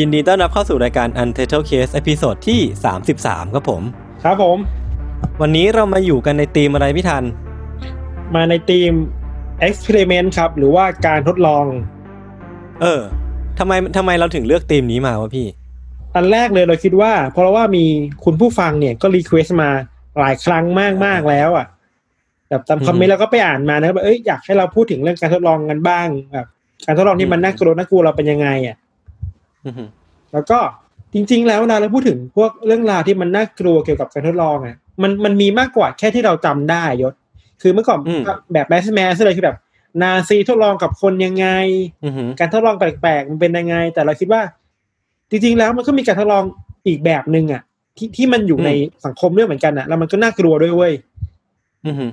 ยินดีต้อนรับเข้าสู่รายการ Untitled Case ตอนที่ 33 ครับผม ครับผม วันนี้เรามาอยู่กันในธีมอะไรพี่ธัญ มาในทีม experiment ครับ หรือว่าการทดลอง เออทำไมทำไมเราถึงเลือกธีมนี้มาวะพี่ อันแรกเลยเราคิดว่า เพราะว่ามีคุณผู้ฟังเนี่ยก็ request มาหลายครั้งมากมากๆแล้วอะแบบตามคอมเมนต์เราก็ไปอ่านมานะแบบเอ้ยอยากให้เราพูดถึงเรื่องการทดลองกันบ้างแบบการทดลองที่มันน่ากลัวน่ากลัวเราเป็นยังไงอะอือหือ แล้วก็จริง ๆ แล้วเวลาเราพูดถึงพวกเรื่องราวที่มันน่ากลัวเกี่ยวกับการทดลองอะมันมันมีมากกว่าแค่ที่เราจำได้ยศ คือเมื่อก่อนแบบแมสแมสเลยคือแบบนาซีทดลองกับคนยังไงอือหือการทดลองแปลกๆมันเป็นยังไง แต่เราคิดว่า จริง ๆ แล้วมันก็มีการทดลองอีกแบบหนึ่งอะ ที่ที่มันอยู่ในสังคมด้วยเหมือนกันอะ แล้วมันก็น่ากลัวด้วยเว้ยอือหือ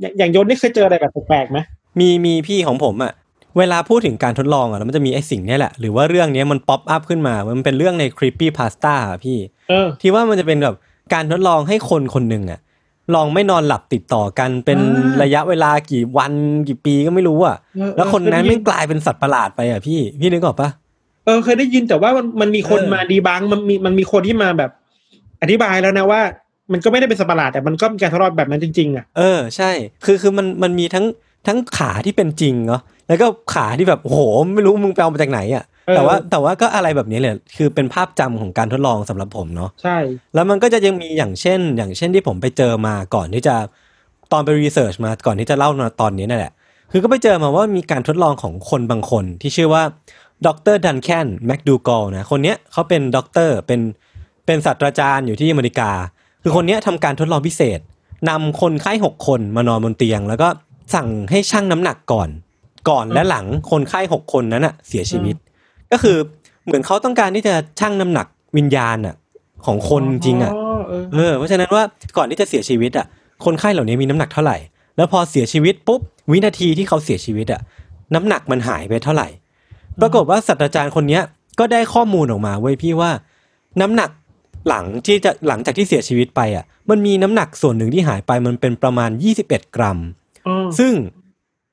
อย่างอย่างยชญ์นี่เคยเจออะไรแบบแปลกๆไหมมีมีพี่ของผมอะ เวลาพูดถึงการทดลองอะแล้วมันจะมีไอ้สิ่งเนี้ยแหละ หรือว่าเรื่องเนี้ยมัน pop up ขึ้นมา มันเป็นเรื่องใน creepy pasta อะพี่เออที่ว่ามันจะเป็นแบบการทดลองให้คนคนหนึ่งอะลองไม่นอนหลับติดต่อกันเป็นอ่าระยะเวลากี่วันกี่ปีก็ไม่รู้อะเออแล้วคนนั้นเออไม่งกลายเป็นสัตว์ประหลาดไปอะพี่พี่นึกออกปะเออเคยได้ยินแต่ว่ามันมันมีคนเออมาดีบังมันมีมันมีคนที่มาแบบ อธิบายแล้วนะว่า มันก็ไม่ได้เป็นสัตว์ประหลาดแต่มันก็มีการทดลองแบบนั้นจริงๆอะเออใช่ คือคือมันมันมีทั้ง ทั้งขาที่เป็นจริงเนาะแล้วก็ขาที่แบบโอ้โหไม่รู้มึงไปเอามาจากไหนอะเออแต่ว่าแต่ว่าก็อะไรแบบนี้เลยคือเป็นภาพจำของการทดลองสำหรับผมเนาะใช่ แล้วมันก็จะยังมีอย่างเช่น อย่างเช่นที่ผมไปเจอมาก่อนที่จะตอนไปรีเสิร์ชมาก่อนที่จะเล่ามาตอนนี้นั่นแหละ คือก็ไปเจอมาว่ามีการทดลองของคนบางคนที่ชื่อว่าดรดันแคนแมคดูกอลนะคนเนี้ยเขาเป็นด็อกเตอร์เป็นเป็นศาสตราจารย์อยู่ที่อเมริกา คือคนเนี้ยทำการทดลองพิเศษนำคนไข้หกคนมานอนบนเตียง แล้วก็ สั่งให้ชั่งน้ำหนักก่อน ก่อนและหลังคนไข้หกคนนั้นอะเสียชีวิต ก็คือเหมือนเขาต้องการที่จะชั่งน้ำหนักวิญญาณอะของคนจริงอะเออเออเพราะฉะนั้นว่าก่อนที่จะเสียชีวิตอะคนไข้เหล่านี้มีน้ำหนักเท่าไหร่ แล้วพอเสียชีวิตปุ๊บวินาทีที่เขาเสียชีวิตอะน้ำหนักมันหายไปเท่าไหร่ ปรากฏว่าศาสตราจารย์คนเนี้ยก็ได้ข้อมูลออกมาเว้ยพี่ว่า น้ำหนักหลังที่จะหลังจากที่เสียชีวิตไปอะ มันมีน้ำหนักส่วนหนึ่งที่หายไปมันเป็นประมาณ 21 กรัมเออ ซึ่ง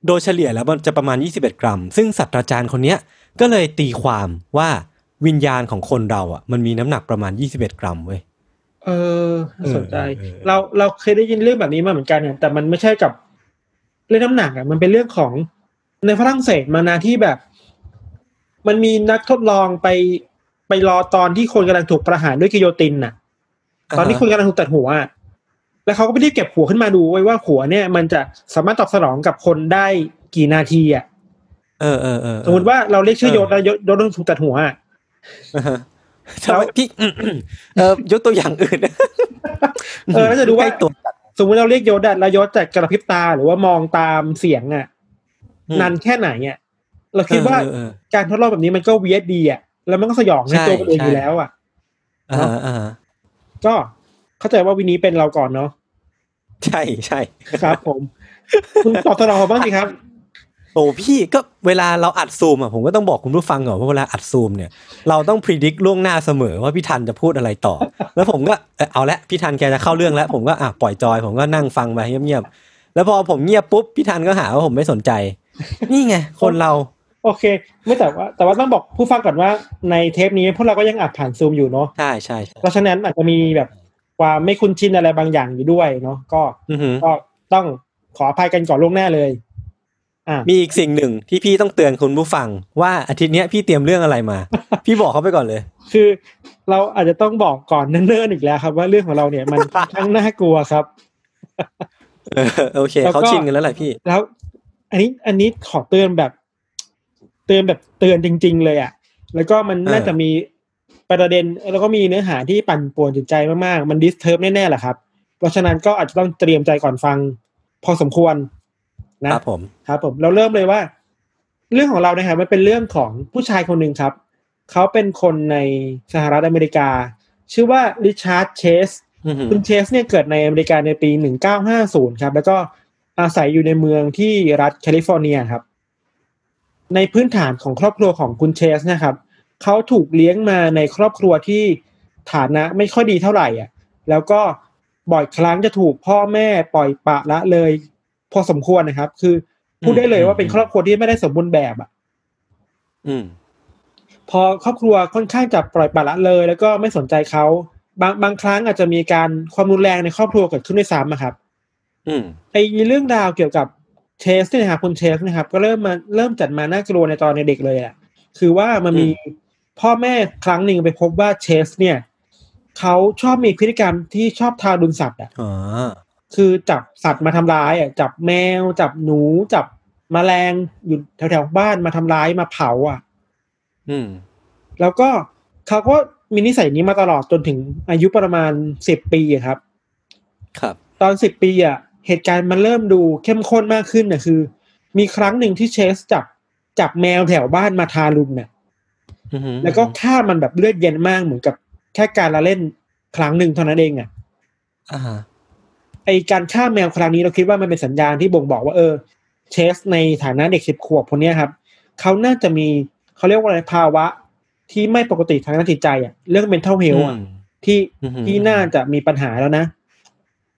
โดยเฉลี่ยแล้วมันจะประมาณ 21 กรัม ซึ่งศาสตราจารย์คนเนี้ยก็เลยตีความว่าวิญญาณของคนเราอะ มันมีน้ำหนักประมาณ 21 กรัมเว้ยเออน่าสนใจเออเออเราเราเคยได้ยินเรื่องแบบนี้มาเหมือนกันเนี่ยแต่มันไม่ใช่กับเรื่องน้ำหนักอะมันเป็นเรื่องของในฝรั่งเศสมานาที่แบบ มันมีนักทดลองไปไปรอตอนที่คนกำลังถูกประหารด้วยกิโยตินน่ะ ตอนที่คนกำลังถูกตัดหัวอะ แล้วเขาก็ไม่ได้เก็บหัวขึ้นมาดูไว้ว่าหัวเนี่ย มันจะสามารถตอบสนองกับคนได้กี่นาทีอะเออเออเออสมมติว่าเราเรียกชื่อเออโยศแล้วโยศโยศต้องถูกตัดหัวอะอ่าฮะทำไมพี่เออยกตัวอย่างอื่นเออแล้วจะดูว่าใกล้ตัวจัดสมมติเราเรียกโยศอะแล้วโยศจะกระพริบตาหรือว่ามองตามเสียงอะอืมนานแค่ไหนอะเราคิดว่าเออเออการทดลองแบบนี้มันก็เวียดดีอะแล้วมันก็สยองในใช่ตัวมันเองใช่อยู่แล้ว อะเอออ่าฮะอ่าฮะก็ เข้าใจว่าวินนี้เป็นเราก่อนเนาะใช่ใช่ครับผม คุณตอบสนองเราบ้างสิครับโอ้พี่ก็เวลาเราอัดซูมอะผมก็ต้องบอกคุณผู้ฟังก่อนว่าเวลาอัดซูมเนี่ยเราต้องพิจิตล่วงหน้าเสมอว่าพี่ทันจะพูดอะไรต่อ แล้วผมก็เออเอาละพี่ทันแกจะเข้าเรื่องแล้ว ผมก็อะปล่อยจอย ผมก็นั่งฟังไปเงียบๆแล้วพอผมเงียบปุ๊บพี่ทันก็หาว่าผมไม่สนใจ นี่ไงคนเรา โอเค ไม่แต่ว่า แต่ว่าต้องบอกผู้ฟังก่อนว่าในเทปนี้พวกเราก็ยังอัดผ่านซูมอยู่เนาะใช่ใช่ใช่เพราะฉะนั้นอาจจะมีแบบ ความไม่คุ้นชินอะไรบางอย่างอยู่ด้วยเนาะก็อือหือก็ต้องขออภัยกันก่อนล่วงหน้าเลยอ่ามีอีกสิ่งหนึ่งที่พี่ต้องเตือนคุณผู้ฟัง ว่าอาทิตย์เนี้ยพี่เตรียมเรื่องอะไรมา พี่บอกเขาไปก่อนเลย คือ เราอาจจะต้องบอกก่อนเนิ่นๆอีกแล้วครับ ว่าเรื่องของเราเนี่ยมันค่อนข้างน่ากลัวครับเออโอเคแล้วก็เขาชินกันแล้วแหละพี่ แล้ว อันนี้อันนี้ขอเตือนแบบ เตือนแบบเตือนจริง ๆ เลยอะ่ะแล้วก็มันเออน่าจะมี ประเด็นแล้วก็มีเนื้อหาที่ปั่นป่วนจิตใจมากๆ มัน disturb แน่ๆแหละครับ เพราะฉะนั้นก็อาจจะต้องเตรียมใจก่อนฟัง พอสมควรนะครับผมครับผมเราเริ่มเลยว่า เรื่องของเรานะครับมันเป็นเรื่องของผู้ชายคนหนึ่งครับ เขาเป็นคนในสหรัฐอเมริกา ชื่อว่าริชาร์ดเชสอือหือคุณเชสเนี่ยเกิดในอเมริกาในปี 1950 ครับ แล้วก็อาศัยอยู่ในเมืองที่รัฐแคลิฟอร์เนียครับ ในพื้นฐานของครอบครัวของคุณเชสนะครับ เขาถูกเลี้ยงมาในครอบครัวที่ฐานะไม่ค่อยดีเท่าไหร่อะ แล้วก็บ่อยครั้งจะถูกพ่อแม่ปล่อยปละละเลย พอสมควรนะครับ คือพูดได้เลยว่าเป็นครอบครัวที่ไม่ได้สมบูรณ์แบบอะ อืม พอครอบครัวค่อนข้างจะปล่อยปละละเลย แล้วก็ไม่สนใจเขาบางบางครั้งอาจจะมีการความรุนแรงในครอบครัวเกิดขึ้นด้วยซ้ำอะครับ อืมไอ้เรื่องราวเกี่ยวกับเชสเนี่ยนะครับคุณเชสนะครับ ก็เริ่มมาเริ่มจัดมาน่ากลัวในตอนเด็กเลยแหละคือว่ามันมี พ่อแม่ครั้งหนึ่งไปพบว่าเชสเนี่ยเขาชอบมีพฤติกรรมที่ชอบทารุณสัตว์อะอ๋อคือจับสัตว์มาทำร้ายอะจับแมว จับหนู จับแมลงอยู่แถวๆบ้านมาทำร้ายมาเผาอะ อืม แล้วก็เขาก็มีนิสัยนี้มาตลอดจนถึงอายุประมาณสิบปีอะครับ ครับ ตอนสิบปีอะ เหตุการณ์มันเริ่มดูเข้มข้นมากขึ้นน่ะคือ มีครั้งหนึ่งที่เชสจับจับแมวแถวบ้านมาทารุณเนี่ยอือหือ แล้วก็ฆ่ามันแบบเลือดเย็นมากเหมือนกับแค่การละเล่นครั้งหนึ่งเท่านั้นเองอะอ่าฮะไอการฆ่าแมวครั้งนี้เราคิดว่ามันเป็นสัญญาณที่บ่งบอกว่าเออ เชสในฐานะเด็กสิบขวบคนเนี้ยครับเขาน่าจะมีเขาเรียกว่าอะไรภาวะ ที่ไม่ปกติทางด้านจิตใจอะเรื่อง mental health อะอืมที่อือหือที่น่าจะมีปัญหาแล้วนะ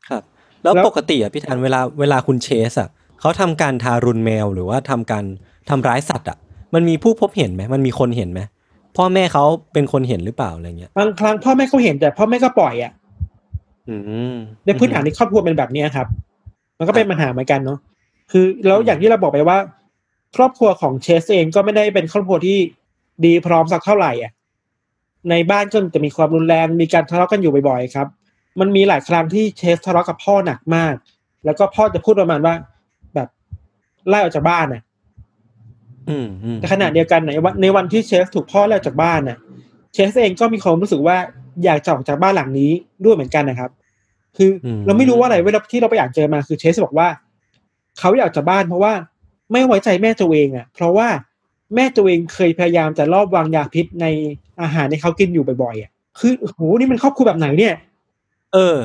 ครับแล้วแล้วปกติอะพี่ธันเวลาเวลาคุณเชสอะเขาทำการทารุณแมวหรือว่าทำการทำร้ายสัตว์อะ มันมีผู้พบเห็นไหมมันมีคนเห็นไหม พ่อแม่เขาเป็นคนเห็นหรือเปล่าอะไรเงี้ยบางครั้งพ่อแม่เขาเห็นแต่พ่อแม่ก็ปล่อยอะอืมในพื้นฐานในครอบครัวเป็นแบบเนี้ยครับ มันก็เป็นปัญหาเหมือนกันเนาะคือแล้วอย่างที่เราบอกไปว่า ครอบครัวของเชสเองก็ไม่ได้เป็นครอบครัวที่ดีพร้อมสักเท่าไหร่อะในบ้านก็จะมีความรุนแรงมีการทะเลาะกันอยู่บ่อยๆครับ มันมีหลายครั้งที่เชสทะเลาะกับพ่อหนักมาก แล้วก็พ่อจะพูดประมาณว่า แบบไล่ออกจากบ้านน่ะอืมอืม แต่ขณะเดียวกันในวันในวันที่เชสถูกพ่อไล่ออกจากบ้านน่ะ เชสเองก็มีความรู้สึกว่าอยากจะออกจากบ้านหลังนี้ด้วยเหมือนกันนะครับ คืออเราไม่รู้ว่าอะไรเวลาที่เราไปอ่านเจอมาคือเชสบอกว่า เขาอยากจากบ้านเพราะว่าไม่ไว้ใจแม่ตัวเองอะ เพราะว่าแม่ตัวเองเคยพยายามจะลอบวางยาพิษในอาหารที่เขากินอยู่บ่อยๆอะ คือโหนี่มันครอบครัวแบบไหนเนี่ย เออ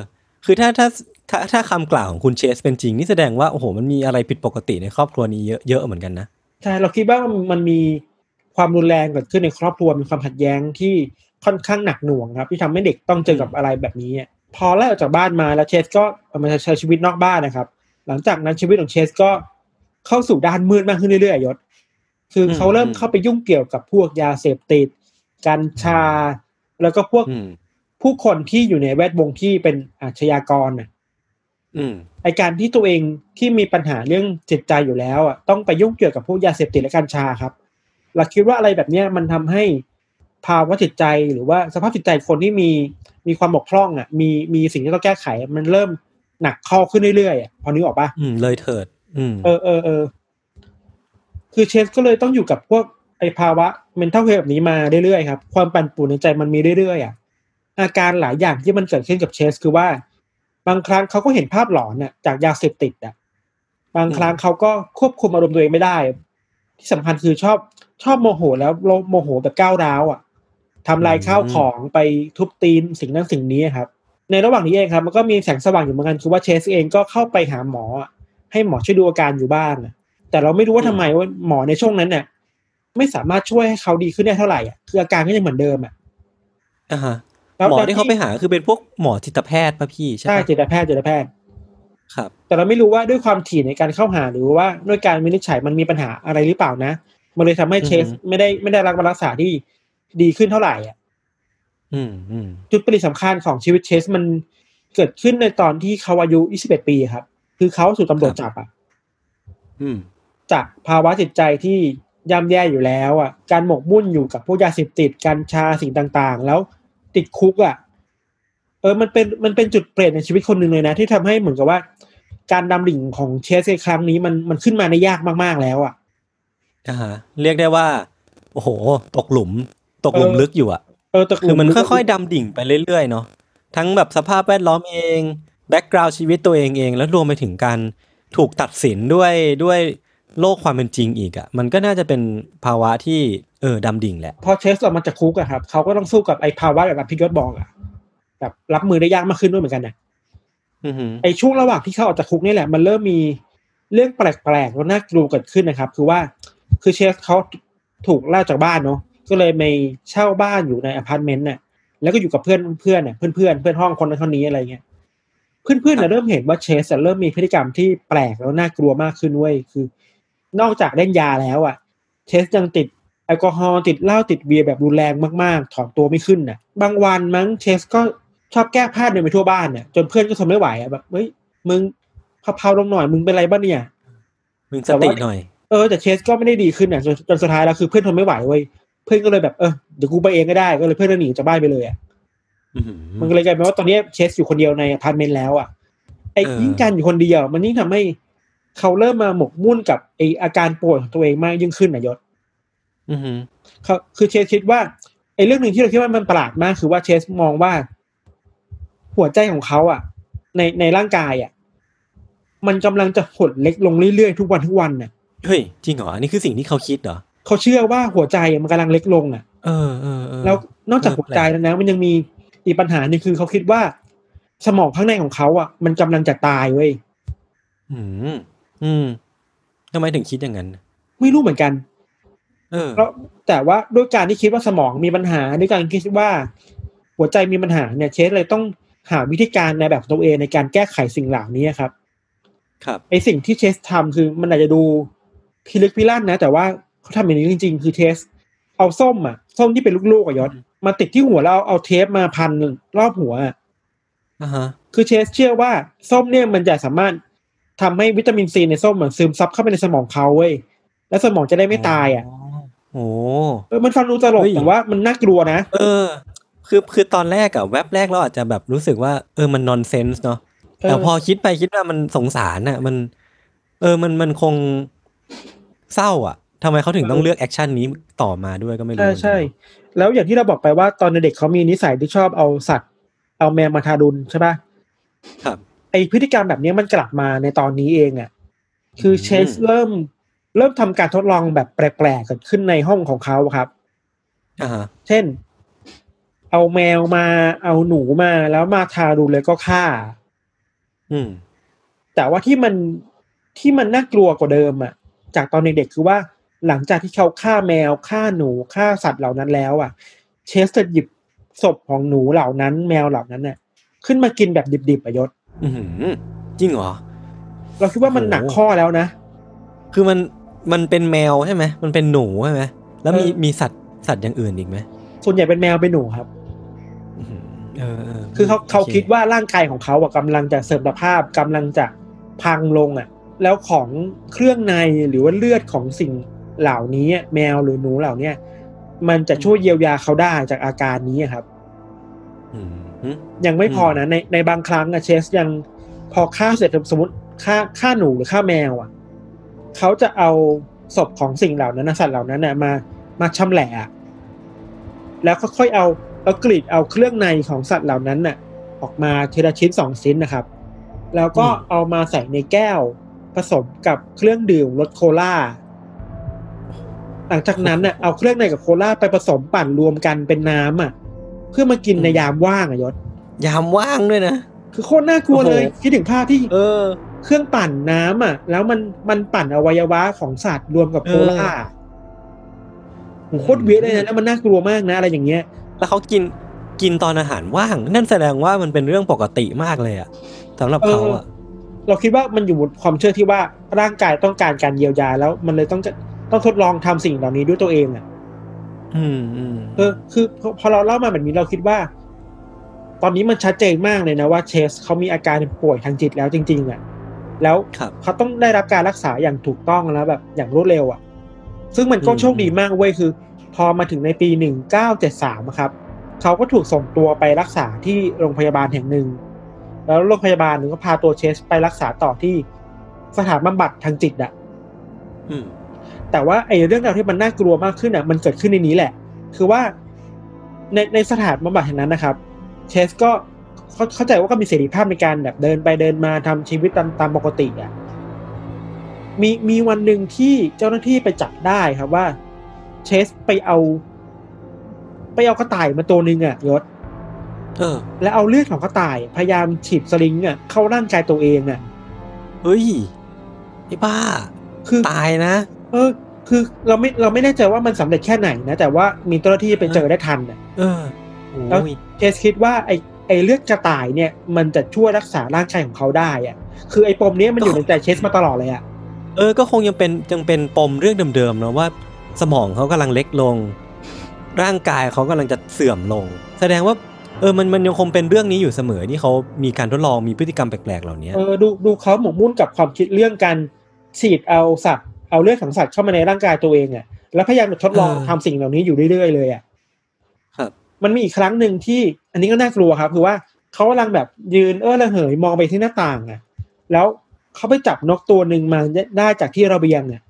คือถ้าถ้าถ้าถ้าคำกล่าวของคุณเชสเป็นจริงนี่แสดงว่าโอ้โหมันมีอะไรผิดปกติในครอบครัวนี้เยอะเยอะเหมือนกันนะ ใช่เราคิดว่ามันมีความรุนแรงเกิดขึ้นในครอบครัวมีความขัดแย้งที่ค่อนข้างหนักหน่วงครับ ที่ทำให้เด็กต้องเจอกับอะไรแบบนี้อะพอไล่ออกจากบ้านมาแล้วเชสก็มาใช้ชีวิตนอกบ้านนะครับ หลังจากนั้นชีวิตของเชสก็เข้าสู่ด้านมืดมากขึ้นเรื่อยๆยศ คือเขาเริ่มเข้าไปยุ่งเกี่ยวกับพวกยาเสพติด กัญชา แล้วก็พวกอืมผู้คนที่อยู่ในแวดวงที่เป็นอาชญากรน่ะอืม ไอการที่ตัวเองที่มีปัญหาเรื่องจิตใจอยู่แล้วอะต้องไปยุ่งเกี่ยวกับพวกยาเสพติดและกัญชาครับ เราคิดว่าอะไรแบบเนี้ยมันทำให้ภาวะจิตใจหรือว่าสภาพจิตใจคนที่มีมีความบกพร่องอะมีมีสิ่งที่ต้องแก้ไข มันเริ่มหนักข้อขึ้นเรื่อยๆอะพอนึกออกปะอืมเลยเถิด อืมเออเออเออคือเชสก็เลยต้องอยู่กับพวกไอภาวะ mental health แบบนี้มาเรื่อยๆครับ ความปั่นป่วนในใจมันมีเรื่อยๆอะอาการหลายอย่างที่มันเกิดขึ้นกับเชสคือว่า บางครั้งเขาก็เห็นภาพหลอนน่ะจากยาเสพติดอะบางครั้งเขาก็ควบคุมอารมณ์ตัวเองไม่ได้ ที่สำคัญคือชอบชอบโมโหแล้วโมโหแบบก้าวร้าวอะทำลายข้าวของไปทุบตีนสิ่งนั้นสิ่งนี้ครับ ในระหว่างนี้เองครับ มันก็มีแสงสว่างอยู่เหมือนกันคือว่าเชสเองก็เข้าไปหาหมออะให้หมอช่วยดูอาการอยู่บ้างอะแต่เราไม่รู้ว่าทำไมว่าหมอในช่วงนั้นเนี่ยไม่สามารถช่วยให้เขาดีขึ้นได้เท่าไหร่อะคืออาการก็ยังเหมือนเดิมอะอ่าฮะแล้ว หมอแล้วที่เขาไปหาคือเป็นพวกหมอจิตแพทย์ป่ะพี่ใช่ใช่ปะจิตแพทย์จิตแพทย์ ครับ แต่เราไม่รู้ว่าด้วยความถี่ในการเข้าหาหรือว่าด้วยการวินิจฉัยมันมีปัญหาอะไรหรือเปล่านะ มันเลยทำให้เชสอือฮึไม่ได้ไม่ได้รับการรักษาที่ดีขึ้นเท่าไหร่อะอืมอืมจุดเปลี่ยนสำคัญของชีวิตเชสมันเกิดขึ้นในตอนที่เขาอายุ 21 ปีครับ คือเขาถูกตำรวจจับอะอืมจากภาวะจิตใจที่ย่ำแย่อยู่แล้วอะ การหมกมุ่นอยู่กับพวกยาเสพติดกัญชาสิ่งต่าง ๆ แล้ว ติดคุกอะ เออมันเป็นมันเป็นจุดเปลี่ยนในชีวิตคนหนึ่งเลยนะ ที่ทำให้เหมือนกับว่า การดำดิ่งของเชสในครั้งนี้มันมันขึ้นมาได้ยากมากๆแล้วอะอ่าฮะเรียกได้ว่า โอ้โห ตกหลุม ตกหลุมเออลึกอยู่อะเออแต่คือมันค่อยๆดำดิ่งไปเรื่อยๆเนาะทั้งแบบสภาพแวดล้อมเอง background ชีวิตตัวเองเอง แล้วรวมไปถึงการถูกตัดสินด้วยด้วย โลกความเป็นจริงอีกอะมันก็น่าจะเป็นภาวะที่เออดำดิ่งแหละพอเชสออกมาจากคุกอะครับเขาก็ต้องสู้กับไอ้ภาวะแบบพี่ยศบอกอะแบบรับมือได้ยากมากขึ้นด้วยเหมือนกันนะอือหือไอ้ช่วงระหว่างที่เขาออกจากคุกนี่แหละ มันเริ่มมีเรื่องแปลกๆแล้วน่ากลัวเกิดขึ้นนะครับ คือว่าคือเชสเขาถูกไล่จากบ้านเนาะก็เลยไปเช่าบ้านอยู่ในอพาร์ตเมนต์น่ะแล้วก็อยู่กับเพื่อนเพื่อนเนี่ยเพื่อนเพื่อนเพื่อนห้องคนนั้นคนนี้อะไรเงี้ยเพื่อนเพื่อนๆน่ะเริ่มเห็นว่าเชสอะเริ่มมีพฤติกรรมที่แปลกแล้วน่ากลัวมากขึ้นเว้ยคือ นอกจากเล่นยาแล้วอะเชสยังติดแอลกอฮอล์ติดเหล้าติดเบียร์แบบรุนแรงมากๆ ถอนตัวไม่ขึ้นน่ะบางวันมั้งเชสก็ชอบแก้ผ้าเดินไปทั่วบ้านเนี่ยจนเพื่อนก็ทนไม่ไหวอะแบบเฮ้ยมึงเผาๆลงหน่อยมึงเป็นไรบ้างเนี่ยมึงสติหน่อยเออแต่เชสก็ไม่ได้ดีขึ้นอะจนจนสุดท้ายแล้วคือเพื่อนทนไม่ไหวเว้ยเพื่อนก็เลยแบบเออเดี๋ยวกูไปเองก็ได้ก็เลยเพื่อนก็หนีจากบ้านไปเลยอะอื้อหือมันก็เลยกลายเป็นว่าตอนนี้เชสอยู่คนเดียวในอพาร์ตเมนต์แล้วอะไอ้เออยิ่งการอยู่คนเดียว มันยิ่งทำให้ เขาเริ่มมาหมกมุ่นกับไออาการป่วยของตัวเองมากยิ่งขึ้นนะยศอือหือเขาคือเชสคิดว่าไอ้เรื่องหนึ่งที่เราคิดว่ามันประหลาดมาก คือว่าเชสมองว่า หัวใจของเขาอะ ในในร่างกายอะ มันกำลังจะหดเล็กลงเรื่อยๆทุกวันทุกวันน่ะเฮ้ยจริงเหรออันนี้คือสิ่งที่เขาคิดเหรอเขาเชื่อว่าหัวใจมันกำลังเล็กลงอะ เออเออเออแล้วนอกจากเออหัวใจแล้วนะ มันยังมีอีกปัญหาหนึ่งคือเขาคิดว่า สมองข้างในของเขาอะ มันกำลังจะตายเว้ย อืมอืมทำไมถึงคิดอย่างนั้น ไม่รู้เหมือนกัน เออเพราะแต่ว่าด้วยการที่คิดว่าสมองมีปัญหาด้วยการคิดว่า หัวใจมีปัญหาเนี่ย เชสเลยต้องหาวิธีการในแบบของตัวเองในการแก้ไขสิ่งเหล่านี้ครับ ครับไอสิ่งที่เชสทำคือมันอาจจะดูพิลึกพิลั่นนะ แต่ว่าเขาทำอย่างนี้จริง ๆ คือเชสเอาส้มอะส้มที่เป็นลูกๆอะยศมาติดที่หัวแล้วเอาเอาเทปมาพันรอบหัวอะอ่าฮะคือเชสเชื่อว่าส้มเนี่ยมันจะสามารถ ทำให้วิตามินซีในส้มอะซึมซับเข้าไปในสมองเขาเว้ยแล้วสมองจะได้ไม่ตายอะโอ้เออมันฟังดูตลกเฮ้ยแต่ว่ามันน่ากลัวนะเออ คือคือตอนแรกอะแว็บแรกเราอาจจะแบบรู้สึกว่า เออมันนอนเซนส์เนาะเออแต่พอคิดไปคิดว่ามันสงสารอะมัน เออมันมันคงเศร้าอะทำไมเขาถึงต้องเลือกแอคชั่นนี้ต่อมาด้วยก็ไม่รู้ ใช่ใช่ แล้วอย่างที่เราบอกไปว่าตอนเด็กเขามีนิสัยที่ชอบเอาสัตว์ เอาแมวมาทารุณใช่ปะครับ ไอพฤติกรรมแบบนี้มันกลับมาในตอนนี้เองอะคืออืมเชสเริ่มเริ่มทำการทดลองแบบแปลกๆเกิดขึ้นในห้องของเขาครับอ่าฮะเช่น เอาแมวมาเอาหนูมาแล้วมาทารุณเลยก็ฆ่าอืมแต่ว่าที่มันที่มันน่ากลัวกว่าเดิมอะ จากตอนเด็กๆคือว่าหลังจากที่เขาฆ่าแมวฆ่าหนูฆ่าสัตว์เหล่านั้นแล้วอะ เชสจะหยิบศพของหนูเหล่านั้น แมวเหล่านั้นน่ะขึ้นมากินแบบดิบๆอะยศ อือหือจริงเหรอ เราคิดว่ามันโอ้หนักข้อแล้วนะ คือมันมันเป็นแมวใช่ไหมมันเป็นหนูใช่ไหมแล้วมีเออมีสัตว์สัตว์อย่างอื่นอีกไหมส่วนใหญ่เป็นแมวเป็นหนูครับอื้อหือเออเออคือเขาโเขาคิดว่าร่างกายของเขาอะกำลังจะเสื่อมสภาพกำลังจะพังลงอะ แล้วของเครื่องในหรือว่าเลือดของสิ่งเหล่านี้อะแมวหรือหนูเหล่าเนี้ยมันจะช่วยเยียวยาเขาได้จากอาการนี้อะครับอืมหืม ยังไม่พอนะในในบางครั้งอะเชสยังพอฆ่าเสร็จสมมติฆ่าฆ่าหนูหรือฆ่าแมวอะเขาจะเอาศพของสิ่งเหล่านั้นนะสัตว์เหล่านั้นน่ะมามาชำแหละอะแล้วค่อยๆเอาเอากรีดเอาเครื่องในของสัตว์เหล่านั้นน่ะ ออกมาทีละชิ้นสองชิ้นนะครับ แล้วก็เอามาใส่ในแก้ว ผสมกับเครื่องดื่มรสโคลาหลังจากนั้นน่ะเอาเครื่องในกับโคลาไปผสมปั่นรวมกันเป็นน้ำอะ เพื่อมากินในยามว่างอะยศ ยามว่างด้วยนะ คือโคตรน่ากลัวเลยโอ้โหคิดถึงภาพที่ เออ เครื่องปั่นน้ำอะ แล้วมันมันปั่นอวัยวะของสัตว์รวมกับโคลาเออโหโคตรเวียดเลยนะแล้วมันน่ากลัวมากนะอะไรอย่างเงี้ย แล้วเขากินกินตอนอาหารว่าง นั่นแสดงว่ามันเป็นเรื่องปกติมากเลยอะสำหรับเขาอะเราคิดว่ามันอยู่บนความเชื่อที่ว่าร่างกายต้องการการเยียวยาแล้วมันเลยต้องจะต้องทดลองทำสิ่งเหล่านี้ด้วยตัวเองอะ อืมอืมเออคือพอพอเราเล่ามาแบบนี้เราคิดว่า ตอนนี้มันชัดเจนมากเลยนะว่าเชสเขามีอาการป่วยทางจิตแล้วจริง ๆอะแล้วครับเขาต้องได้รับการรักษาอย่างถูกต้องแล้วแบบอย่างรวดเร็วอะ ซึ่งมันก็อืมโชคดีมากเว้ยคือ พอมาถึงในปีหนึ่งเก้าเจ็ดสามครับเขาก็ถูกส่งตัวไปรักษาที่โรงพยาบาลแห่งหนึ่ง แล้วโรงพยาบาลหนึ่งก็พาตัวเชสไปรักษาต่อที่สถานบำบัดทางจิตอะอืม แต่ว่าไอ้เรื่องราวที่มันน่ากลัวมากขึ้นอะมันเกิดขึ้นในนี้แหละ คือว่าในในสถานบำบัดแห่งนั้นนะครับเชสก็เข้าเข้าใจว่าก็มีเสรีภาพในการแบบเดินไปเดินมาทำชีวิตตามตามปกติอะมีมีวันหนึ่งที่เจ้าหน้าที่ไปจับได้ครับว่า เชสไปเอา ไปเอากระต่ายมาตัวหนึ่งอะยศเออ แล้วเอาเลือดของกระต่ายพยายามฉีดสลิงอะเข้าร่างกายตัวเองอะเฮ้ยไอ้บ้าคือตายนะ เออ คือเราไม่เราไม่แน่ใจว่ามันสำเร็จแค่ไหนนะ แต่ว่ามีเจ้าหน้าที่ไปเจอได้ทันอะเออแล้วโอ้ยเคสคิดว่าไอไอเลือดกระต่ายเนี่ย มันจะช่วยรักษาร่างกายของเขาได้อะคือไอปมเนี้ยมันอยู่ในใจเชสมาตลอดเลยอะเออ ก็คงยังเป็นยังเป็นปมเรื่องเดิมๆเนาะว่า สมองเขากำลังเล็กลง ร่างกายเขากำลังจะเสื่อมลง แสดงว่าเออ มันมันยังคงเป็นเรื่องนี้อยู่เสมอที่เขามีการทดลองมีพฤติกรรมแปลกๆเหล่านี้เออดูดูเขาหมกมุ่นกับความคิดเรื่องการฉีดเอาสัตว์ เอาเลือดของสัตว์เข้ามาในร่างกายตัวเองอะแล้วพยายามจะทดลองเออทำสิ่งเหล่านี้อยู่เรื่อยๆเลยอะครับ มันมีอีกครั้งหนึ่งที่ อันนี้ก็น่ากลัวครับ คือว่าเขากำลังแบบยืนเออระเหยมองไปที่หน้าต่างอะแล้วเขาไปจับนกตัวหนึ่งมาได้จากที่ระเบียงอะ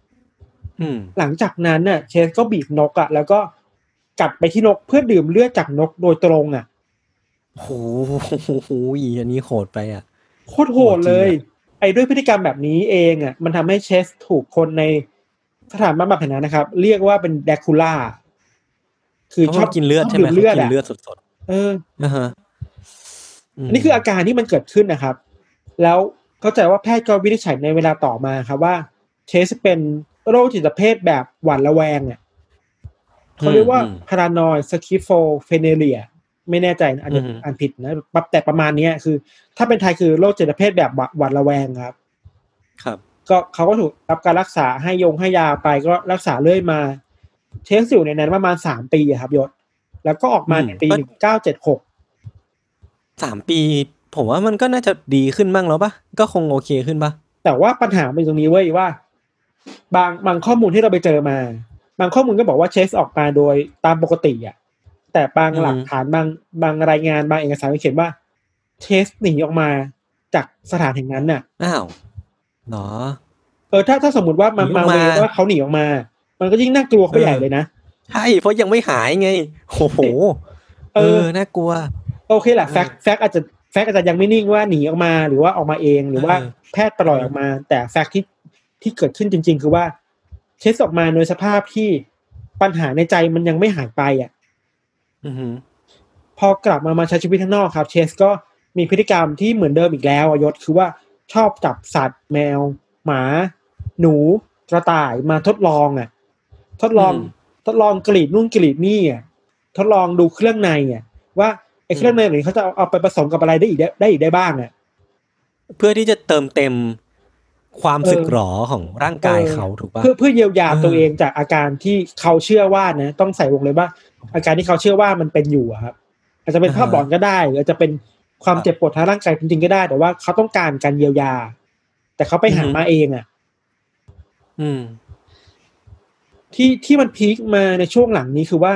อืมหลังจากนั้นน่ะ เชสก็บีบนกอะแล้วก็กัดไปที่นกเพื่อดื่มเลือดจากนกโดยตรงอะโอ้โหอันนี้โหดไปอะโคตรโหดเลย ไอ้ด้วยพฤติกรรมแบบนี้เองอะมันทำให้เชสถูกคนในสถานบำบัดแห่งนั้นนะครับ เรียกว่าเป็นแดคูล่าคือเขาชอบกินเลือดใช่ไหมดื่มเลือดเขากิอะนเลือดสดเออๆนะฮะอันนี้คืออาการที่มันเกิดขึ้นนะครับ แล้วเข้าใจว่าแพทย์ก็วินิจฉัยในเวลาต่อมาครับว่าเชสเป็นโรคจิตเภทแบบหวาดระแวงเนี่ยเขาเรียกว่าอืมพารานอยสคิโฟเฟเนเลีย ไม่แน่ใจนะอาจจะอืมอ่านผิดนะแบบแต่ประมาณเนี้ยคือ ถ้าเป็นไทยคือโรคจิตเภทแบบหวาดระแวงครับ ครับ ก็เขาก็ถูกรับการรักษาให้ยงให้ยาไปก็รักษาเรื่อยมาเชสอยู่ในนั้นประมาณสามปีอะครับยศ แล้วก็ออกมาในปีอืมหนึ่งเก้าเจ็ดหกสามปี ผมว่ามันก็น่าจะดีขึ้นบ้างแล้วปะก็คงโอเคขึ้นปะแต่ว่าปัญหาเป็นตรงนี้เว้ยว่า บางบางข้อมูลที่เราไปเจอมา บางข้อมูลก็บอกว่าเชสออกมาโดยตามปกติอะ แต่บางหลักฐานบางบางรายงานบางเอกสารก็เขียนว่าเชสหนีออกมาจากสถานแห่งนั้นน่ะอ้าวเหรอเออถ้าถ้าสมมติว่ามันหนีอมาอกมาเวว่าเขาหนีออกมา มันก็ยิ่งน่ากลัวเข้าไปเออใหญ่เลยนะใช่เพราะยังไม่หายไงโอ้โหเอเอออน่ากลัว โอเคแหละแฟกแฟกอาจจะแฟกอาจจะยังไม่นิ่งว่าหนีออกมาหรือว่าออกมาเองหรือว่าเออแพทย์ปล่อยออกมา แต่แฟกที่ที่เกิดขึ้นจริง ๆ คือว่าเชสออกมาโดยสภาพที่ปัญหาในใจมันยังไม่หายไปอะอือหือ พอกลับมามาใช้ชีวิตข้างนอกครับ เชสก็มีพฤติกรรมที่เหมือนเดิมอีกแล้วอะยศคือว่าชอบจับสัตว์แมว หมา หนูกระต่ายมาทดลองอะ ทดลองอืมทดลองกรีดนู่นกรีดนี่อะทดลองดูเครื่องในอะ ว่าไอ้เครื่องในเหล่านี้เขาจะเอาเอาไปผสมกับอะไรได้อีกได้ได้อีกได้บ้างอะเพื่อที่จะเติมเต็ม ความเออสึกหรอของร่างกายเขาถูกปะเพื่อเพื่อเยียวยาเออตัวเองจากอาการที่เขาเชื่อว่านะต้องใส่วงเลยว่า อาการที่เขาเชื่อว่ามันเป็นอยู่อะครับ อาจจะเป็นภาพหลอนก็ได้หรืออาจจะเป็นความเจ็บปวดทางร่างกายจริงๆก็ได้ แต่ว่าเขาต้องการการเยียวยา แต่เขาไปหามาเองอะ อืม ที่ที่มันพีคมาในช่วงหลังนี้คือว่า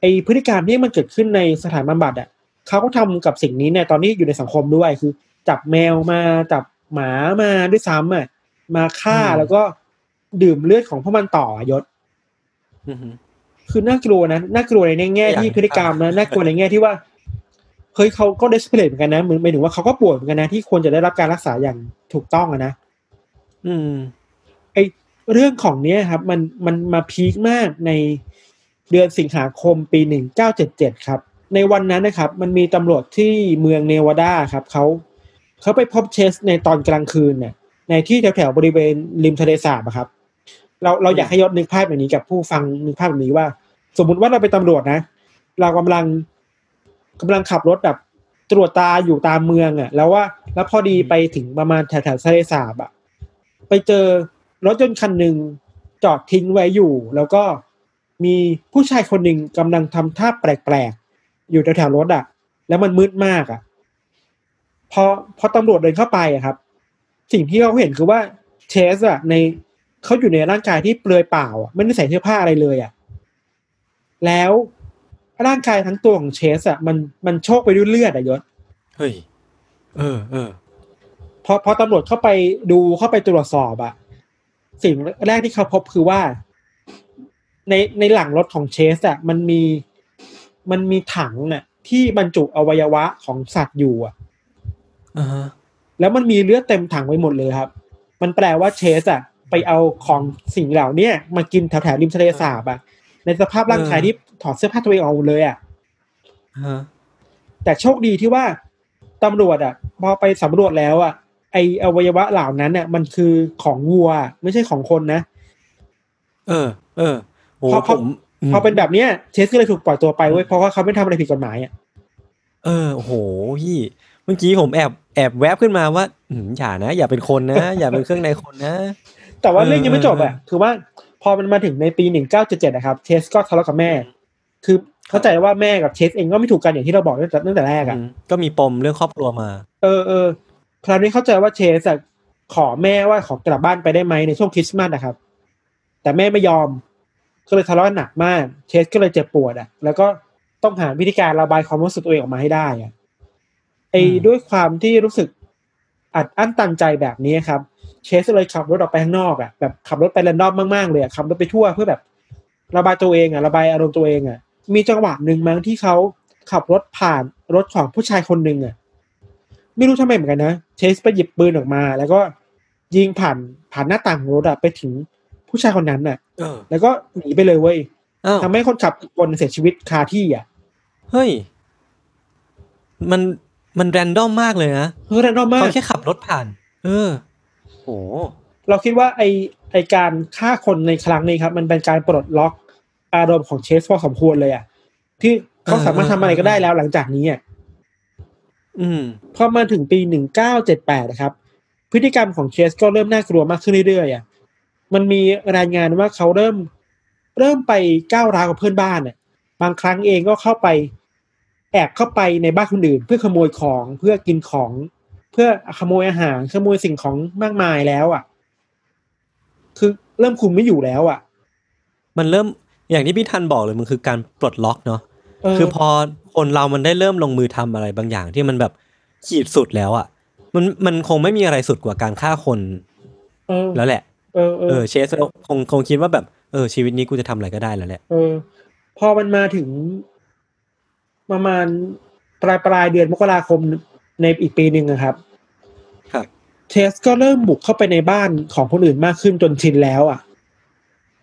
ไอพฤติกรรมที่มันเกิดขึ้นในสถานบำบัดอะเขาก็ทำกับสิ่งนี้เนี่ยตอนนี้อยู่ในสังคมด้วยคือ จับแมวมาจับ หมามาด้วยซ้ำอะ มาฆ่าอืมแล้วก็ดื่มเลือดของพวกมันต่ออะยศอือหือคือน่ากลัวนะน่ากลัวในแง่ที่อยากพฤติกรรมนะน่ากลัวในแง่ที่ว่าเฮ้ยเขาก็เดสเพลตเหมือนกันนะเหมือนหมายถึงว่าเขาก็ป่วยเหมือนกันนะที่ควรจะได้รับการรักษาอย่างถูกต้องอะนะอืม ไอเรื่องของเนี้ยครับ มันมันมาพีคมากในเดือนสิงหาคมปีหนึ่งเก้าเจ็ดเจ็ดครับ ในวันนั้นนะครับ มันมีตำรวจที่เมืองเนวาดาครับเขา เขาไปพบเชสในตอนกลางคืนเนี่ยในที่แถวๆบริเวณริมทะเลสาบครับ เราเราอยากให้ยศนึกภาพแบบนี้กับผู้ฟังนึกภาพแบบนี้ว่า สมมุติว่าเราเป็นตำรวจนะ เรากำลังกำลังขับรถแบบตรวจตาอยู่ตามเมืองอะแล้วว่าแล้วพอดีไปถึงประมาณแถวๆทะเลสาบอะไปเจอรถยนต์คันหนึ่งจอดทิ้งไว้อยู่ แล้วก็มีผู้ชายคนหนึ่งกำลังทำท่าแปลกๆอยู่แถวๆรถอะแล้วมันมืดมากอะ พอพอตำรวจเดินเข้าไปอะครับ สิ่งที่เขาเห็นคือว่าเชสอะในเขาอยู่ในร่างกายที่เปลือยเปล่าอะไม่ได้ใส่เสื้อผ้าอะไรเลยอะแล้วร่างกายทั้งตัวของเชสอะมันมันโชกไปด้วยเลือดอะยศเฮ้ยเออเออพอพอตำรวจเข้าไปดูเข้าไปตรวจสอบอะสิ่งแรกที่เขาพบคือว่า ในในหลังรถของเชสอะมันมีมันมีถังน่ะ ที่บรรจุอวัยวะของสัตว์อยู่อะอ่าฮะ แล้วมันมีเลือดเต็มถังไปหมดเลยครับ มันแปลว่าเชสอะไปเอาของสิ่งเหล่าเนี้ยมากินแถวแถวๆริมทะเลสาบอะในสภาพร่างกายที่ถอดเสื้อผ้าตัวเองออกหมดเลยอะฮะแต่โชคดีที่ว่าตำรวจอะพอไปสำรวจแล้วอะไออวัยวะเหล่านั้นเนี่ยมันคือของวัวไม่ใช่ของคนนะ เออ เออโอ้เพราะผมมพอเป็นแบบเนี้ยเชสก็เลยถูกปล่อยตัวไปเว้ยเพราะว่าเขาไม่ทำอะไรผิดกฎหมายอะเออโอ้โหพี่ เมื่อกี้ผมแอบแอบแวบขึ้นมาว่าอืมอย่านะ อย่าเป็นคนนะ อย่าเป็นเครื่องในคนนะ แต่ว่าเออเรื่องยังไม่จบอะเออคือว่าพอมันมาถึงในปีหนึ่งเก้าเจ็ดเจ็ดนะครับเชสก็ทะเลาะกับแม่ คือเข้าใจว่าแม่กับเชสเองก็ไม่ถูกกันอย่างที่เราบอกตั้งแต่ตั้งแต่แรกอะอืมก็มีปมเรื่องครอบครัวมา เออเออคราวนี้เข้าใจว่าเชสอะขอแม่ว่าขอกลับบ้านไปได้ไหมในช่วงคริสต์มาสนะครับ แต่แม่ไม่ยอม ก็เลยทะเลาะกันหนักมาก เชสก็เลยเจ็บปวดอะแล้วก็ต้องหาวิธีการระบายความรู้สึกตัวเองออกมาให้ได้อะ ไอ้อืมด้วยความที่รู้สึกอัดอั้นตันใจแบบนี้ครับ เชสเลยขับรถออกไปข้างนอกอะแบบขับรถไปแรนดอมมากๆเลยอะขับรถไปทั่วเพื่อแบบ ระบายตัวเองอะระบายอารมณ์ตัวเองอะมีจังหวะหนึ่งมั้งที่เขาขับรถผ่านรถของผู้ชายคนหนึ่งอะไม่รู้ทำไมเหมือนกันนะเชสไปหยิบปืนออกมา แล้วก็ยิงผ่านผ่านหน้าต่างของรถอะไปถึงผู้ชายคนนั้นน่ะเออแล้วก็หนีไปเลยเว้ยอ้าวทำให้คนขับอีกคนเสียชีวิตคาที่อะ เฮ้ย มัน มันแรนดอมมากเลยนะเฮ้ยแรนดอมมากเขาแค่ขับรถผ่าน เออโหเราคิดว่าไอไอการฆ่าคนในครั้งนี้ครับ มันเป็นการปลดล็อกอารมณ์ของเชสพอสมควรเลยอะที่เขาสามารถทำอะไรก็ได้แล้วหลังจากนี้อะอืมพอมาถึงปีหนึ่งเก้าเจ็ดแปดนะครับ พฤติกรรมของเชสก็เริ่มน่ากลัวมากขึ้นเรื่อยๆอะมันมีรายงานว่าเขาเริ่ม เริ่มไปก้าวร้าวกับเพื่อนบ้านอะ บางครั้งเองก็เข้าไป แอบเข้าไปในบ้านคนอื่น เพื่อขโมยของเพื่อกินของ เพื่อขโมยอาหารขโมยสิ่งของมากมายแล้วอะ คือเริ่มคุมไม่อยู่แล้วอะ มันเริ่มอย่างที่พี่ทันบอกเลยมันคือการปลดล็อกเนาะเออคือพอคนเรามันได้เริ่มลงมือทำอะไรบางอย่างที่มันแบบขีดสุดแล้วอะ่ะ มันมันคงไม่มีอะไรสุดกว่าการฆ่าคนเออแล้วแหละเออเอเอออเชสคงคงคิดว่าแบบเออชีวิตนี้กูจะทำอะไรก็ได้แล้วแหละเออ พอมันมาถึง ประมาณปลายปลายเดือนมกราคมในอีกปีหนึ่งนะครับ ครับเชสก็เริ่มบุกเข้าไปในบ้านของคนอื่นมากขึ้นจนชินแล้ว อะ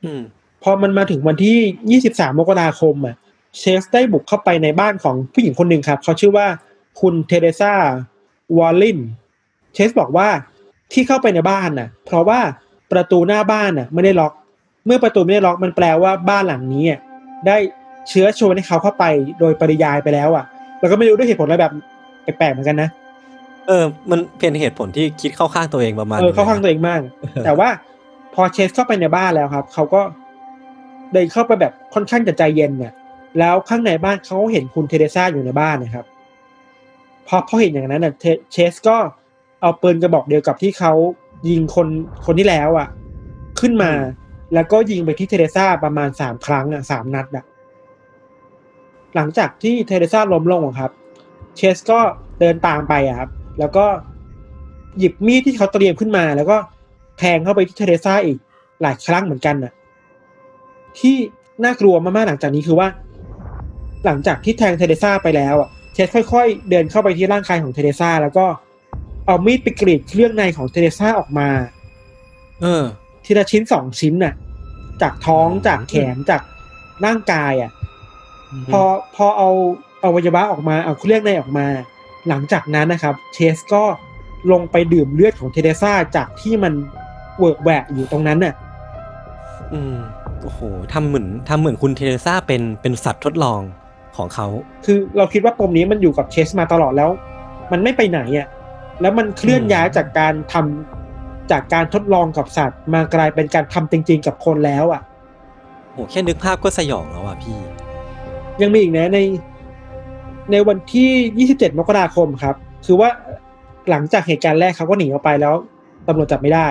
อืม พอมันมาถึงวันที่23มกราคมอะเชสได้บุกเข้าไปในบ้านของผู้หญิงคนหนึ่งครับ เขาชื่อว่าคุณเทเรซาวอลลินเชสบอกว่าที่เข้าไปในบ้านน่ะ เพราะว่าประตูหน้าบ้านน่ะ ไม่ได้ล็อก เมื่อประตูไม่ได้ล็อกมันแปลว่าบ้านหลังนี้อะได้ เชื้อชวนให้เขาเข้าไปโดยปริยายไปแล้วอะแล้วก็ไม่รู้ด้วยเหตุผลอะไรแบบแปลกๆเหมือนกันนะเออ มันเป็นเหตุผลที่คิดเข้าข้างตัวเองประมาณเออเข้าข้างตัวนึเองมาก แต่ว่าพอเชสเข้าไปในบ้านแล้วครับ เขาก็เดินเข้าไปแบบค่อนข้างจะใจเย็นเนี่ยแล้วข้างในบ้านเขาเห็นคุณเทเรซ่าอยู่ในบ้านนะครับ พอพอเห็นอย่างนั้นน่ะเทเชสก็เอาปืนกระบอกเดียวกับที่เขายิงคนคนที่แล้วอะ ขึ้นมา แล้วก็ยิงไปที่เทเรซ่าประมาณสามครั้งอะสามนัดอะ หลังจากที่เทเรซ่าล้มลงอะครับ เชสก็เดินตามไปอะครับ แล้วก็หยิบมีดที่เขาเตรียมขึ้นมา แล้วก็แทงเข้าไปที่เทเรซ่าอีกหลายครั้งเหมือนกันน่ะ ที่น่ากลัวมากๆหลังจากนี้คือว่า หลังจากที่แทงเทเรซ่าไปแล้วอะเชสค่อย ๆ เดินเข้าไปที่ร่างกายของเทเรซ่าแล้วก็เอามีดไปกรีดเครื่องในของเทเรซ่าออกมา เออ ทีละชิ้นสองชิ้นน่ะ จากท้องจากแขนจากร่างกายอะ พอพอเอาเอาวัยวะออกมาเอาเครื่องในออกมา หลังจากนั้นนะครับ เชสก็ลงไปดื่มเลือดของเทเรซ่าจากที่มันเหวอะแหวะอยู่ตรงนั้นน่ะ อืมโอ้โหทำเหมือนทำเหมือนคุณเทเรซ่าเป็นเป็นสัตว์ทดลองของเขา คือเราคิดว่าปมนี้มันอยู่กับเชสมาตลอดแล้ว มันไม่ไปไหนอะ แล้วมันเคลื่อนย้ายจากการทำจากการทดลองกับสัตว์ มากลายเป็นการทำจริง ๆ กับคนแล้วอะโหแค่นึกภาพก็สยองแล้วอะพี่ ยังมีอีกนะในในวันที่ 27 มกราคมครับ คือว่าหลังจากเหตุการณ์แรกเขาก็หนีออกไปแล้วตำรวจจับไม่ได้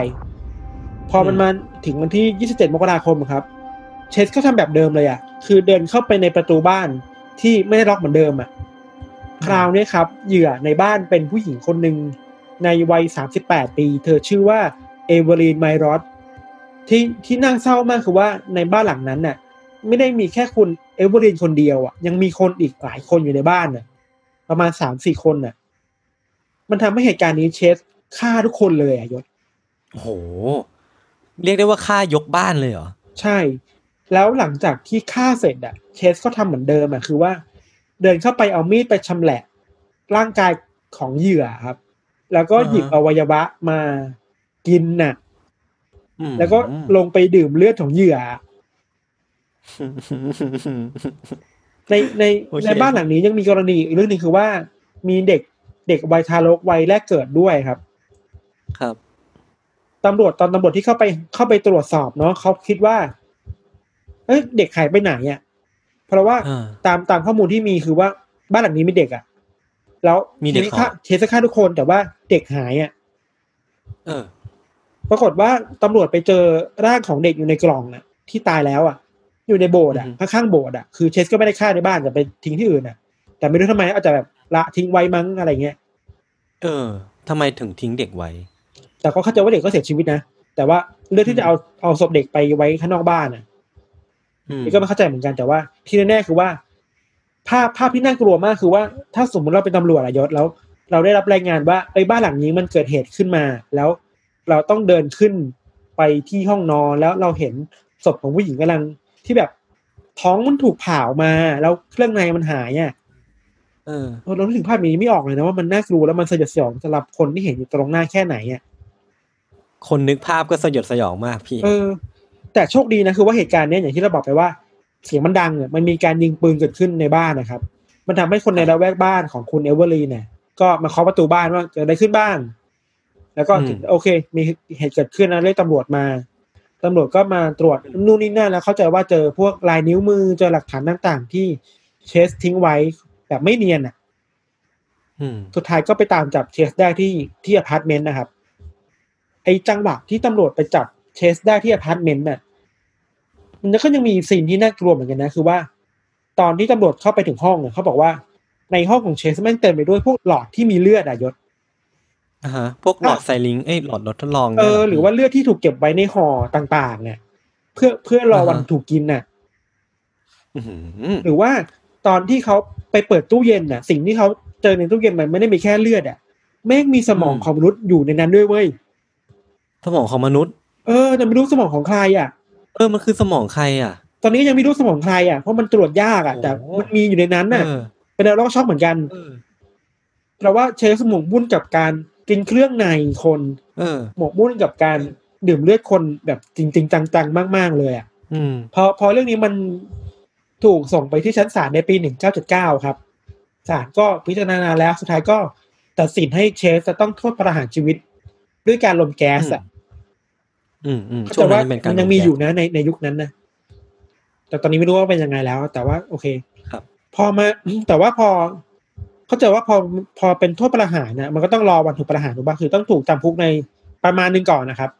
พอมันมาถึงวันที่ 27 มกราคมครับ เชสก็ทำแบบเดิมเลยอะ คือเดินเข้าไปในประตูบ้านที่ไม่ได้ล็อกเหมือนเดิมอะ คราวนี้ครับ เหยื่อในบ้านเป็นผู้หญิงคนหนึ่งในวัย 38 ปี เธอชื่อว่าเอเวอรีนไมรอสที่ที่น่าเศร้ามากคือว่าในบ้านหลังนั้นน่ะ ไม่ได้มีแค่คุณเอเวอรีนคนเดียวอะ ยังมีคนอีกหลายคนอยู่ในบ้านน่ะ ประมาณสามสี่คนน่ะ มันทำให้เหตุการณ์นี้เชสฆ่าทุกคนเลยอะยศโอ้โห เรียกได้ว่าฆ่ายกบ้านเลยเหรอ ใช่ แล้วหลังจากที่ฆ่าเสร็จอะเชสก็ทำเหมือนเดิมอะคือว่า เดินเข้าไปเอามีดไปชำแหละ ร่างกายของเหยื่อครับ แล้วก็หยิบอ่าฮะอวัยวะมากินน่ะอืมแล้วก็ลงไปดื่มเลือดของเหยื่อ ในในโอเคในบ้านหลังนี้ยังมีกรณีอีกเรื่องหนึงคือว่า มีเด็กเด็กวัยทารกวัยแรกเกิดด้วยครับ ครับตำรวจตอนตำรวจที่เข้าไปเข้าไปตรวจสอบเนาะเขาคิดว่า เอ้ยเด็กหายไปไหนอะเพราะว่าอ่าตามตามข้อมูลที่มีคือว่าบ้านหลังนี้มีเด็กอะ แล้วมีเด็กเคสฆ่าเหรอเคสฆ่าทุกคนแต่ว่าเด็กหายอะ เออ ปรากฏว่าตำรวจไปเจอร่างของเด็กอยู่ในกล่องน่ะ ที่ตายแล้วอะ อยู่ในโบสถ์อะอือฮึข้างๆโบสถ์อะคือเชสก็ไม่ได้ฆ่าในบ้านแต่ไปทิ้งที่อื่นอะ แต่ไม่รู้ทำไมอาจจะแบบละทิ้งไว้มั้งอะไรเงี้ยเออทำไมถึงทิ้งเด็กไว้ แต่ก็เข้าใจว่าเด็กก็เสียชีวิตนะแต่ว่าเรื่องที่จะเอาเอาศพเด็กไปไว้ข้างนอกบ้านอะอืมนี่ก็ไม่เข้าใจเหมือนกันแต่ว่าที่แน่ๆคือว่า ภาพภาพที่น่ากลัวมากคือว่า ถ้าสมมติเราเป็นตำรวจอะยศแล้ว เราได้รับรายงานว่าไอ้ยบ้านหลังนี้มันเกิดเหตุขึ้นมา แล้วเราต้องเดินขึ้นไปที่ห้องนอนแล้วเราเห็นศพของผู้หญิงกำลัง ที่แบบท้องมันถูกผ่าออกมา แล้วเครื่องในมันหายอะเออเรานึกถึงภาพนี้ไม่ออกเลยนะว่ามันน่ากลัวแล้วมันสยดสยองสำหรับคนที่เห็นอยู่ตรงหน้าแค่ไหนอะคนนึกภาพก็สยดสยองมากพี่ เออ แต่โชคดีนะคือว่าเหตุการณ์เนี้ยอย่างที่เราบอกไปว่า เสียงมันดังเนี่ยมันมีการยิงปืนเกิดขึ้นในบ้านนะครับ มันทำให้คนในละแวกบ้านของคุณเอเวอร์ลีนเนี่ย ก็มาเคาะประตูบ้านว่าเกิดอะไรขึ้นบ้าง แล้วก็อืมถึงโอเค มีเหตุเกิดขึ้นนะเรียกตำรวจมา ตำรวจก็มาตรวจนู่นนี่นั่นแล้วเข้าใจว่าเจอพวกลายนิ้วมือเจอหลักฐานต่างๆ ที่เชสทิ้งไว้แบบไม่เนียนอะอืมสุดท้ายก็ไปตามจับเชสได้ที่ที่อพาร์ตเมนต์นะครับ ไอ้จังหวะที่ตำรวจไปจับเชสได้ที่อพาร์ตเมนต์น่ะ มันก็ยังมี scene ที่น่ากลัวเหมือนกันนะ คือว่า ตอนที่ตำรวจเข้าไปถึงห้องเนี่ยเขาบอกว่าในห้องของเชสแม่งเต็มไปด้วยพวกหลอดที่มีเลือดอะยศ อ่าฮะ พวกหลอด syringe เอ้ยหลอดทดลองเอยหรือว่าเลือดที่ถูกเก็บไว้ในห่อต่างๆ เนี่ย เพื่อเพื่อรอวันถูกกินน่ะ อื้อหือหรือว่าตอนที่เขาไปเปิดตู้เย็นน่ะ สิ่งที่เขาเจอในตู้เย็นมันไม่ได้มีแค่เลือดอะแม่งมีสมองของมนุษย์อยู่ในนั้นด้วยเว้ยสมองของมนุษย์ เออแต่ไม่รู้สมองของใครอะ เออมันคือสมองใครอะ ตอนนี้ยังไม่รู้สมองใครอะเพราะมันตรวจยากอะ โอ้แต่มันมีอยู่ในนั้นน่ะ เออเป็นแล้วก็ช็อกเหมือนกันเออ เพราะว่าเชฟหมกมุ่นกับการกินเครื่องในคนเออหมกมุ่นกับการดื่มเลือดคนแบบจริง ๆ จังๆ มาก ๆ เลยอะอืมพอพอเรื่องนี้มันถูกส่งไปที่ชั้นศาลในปี1979ครับศาลก็พิจารณาแล้วสุดท้ายก็ตัดสินให้เชฟจะต้องโทษประหารชีวิต ด้วยการลมแก๊สอะอืมอืมเข้าช่ใจวงนั้ว่านเป็นการมันยังมีลแก๊สอยู่นะในในยุคนั้นนะแต่ตอนนี้ไม่รู้ว่าเป็นยังไงแล้ว แต่ว่าโอเค ครับ พอมาแต่ว่าพอ เข้าใจว่าพอพอเป็นโทษประหารนะมันก็ต้องรอวันถูกประหารถูกป่ะคือต้องถูกจำคุกในประมาณหนึ่งก่อนนะครับ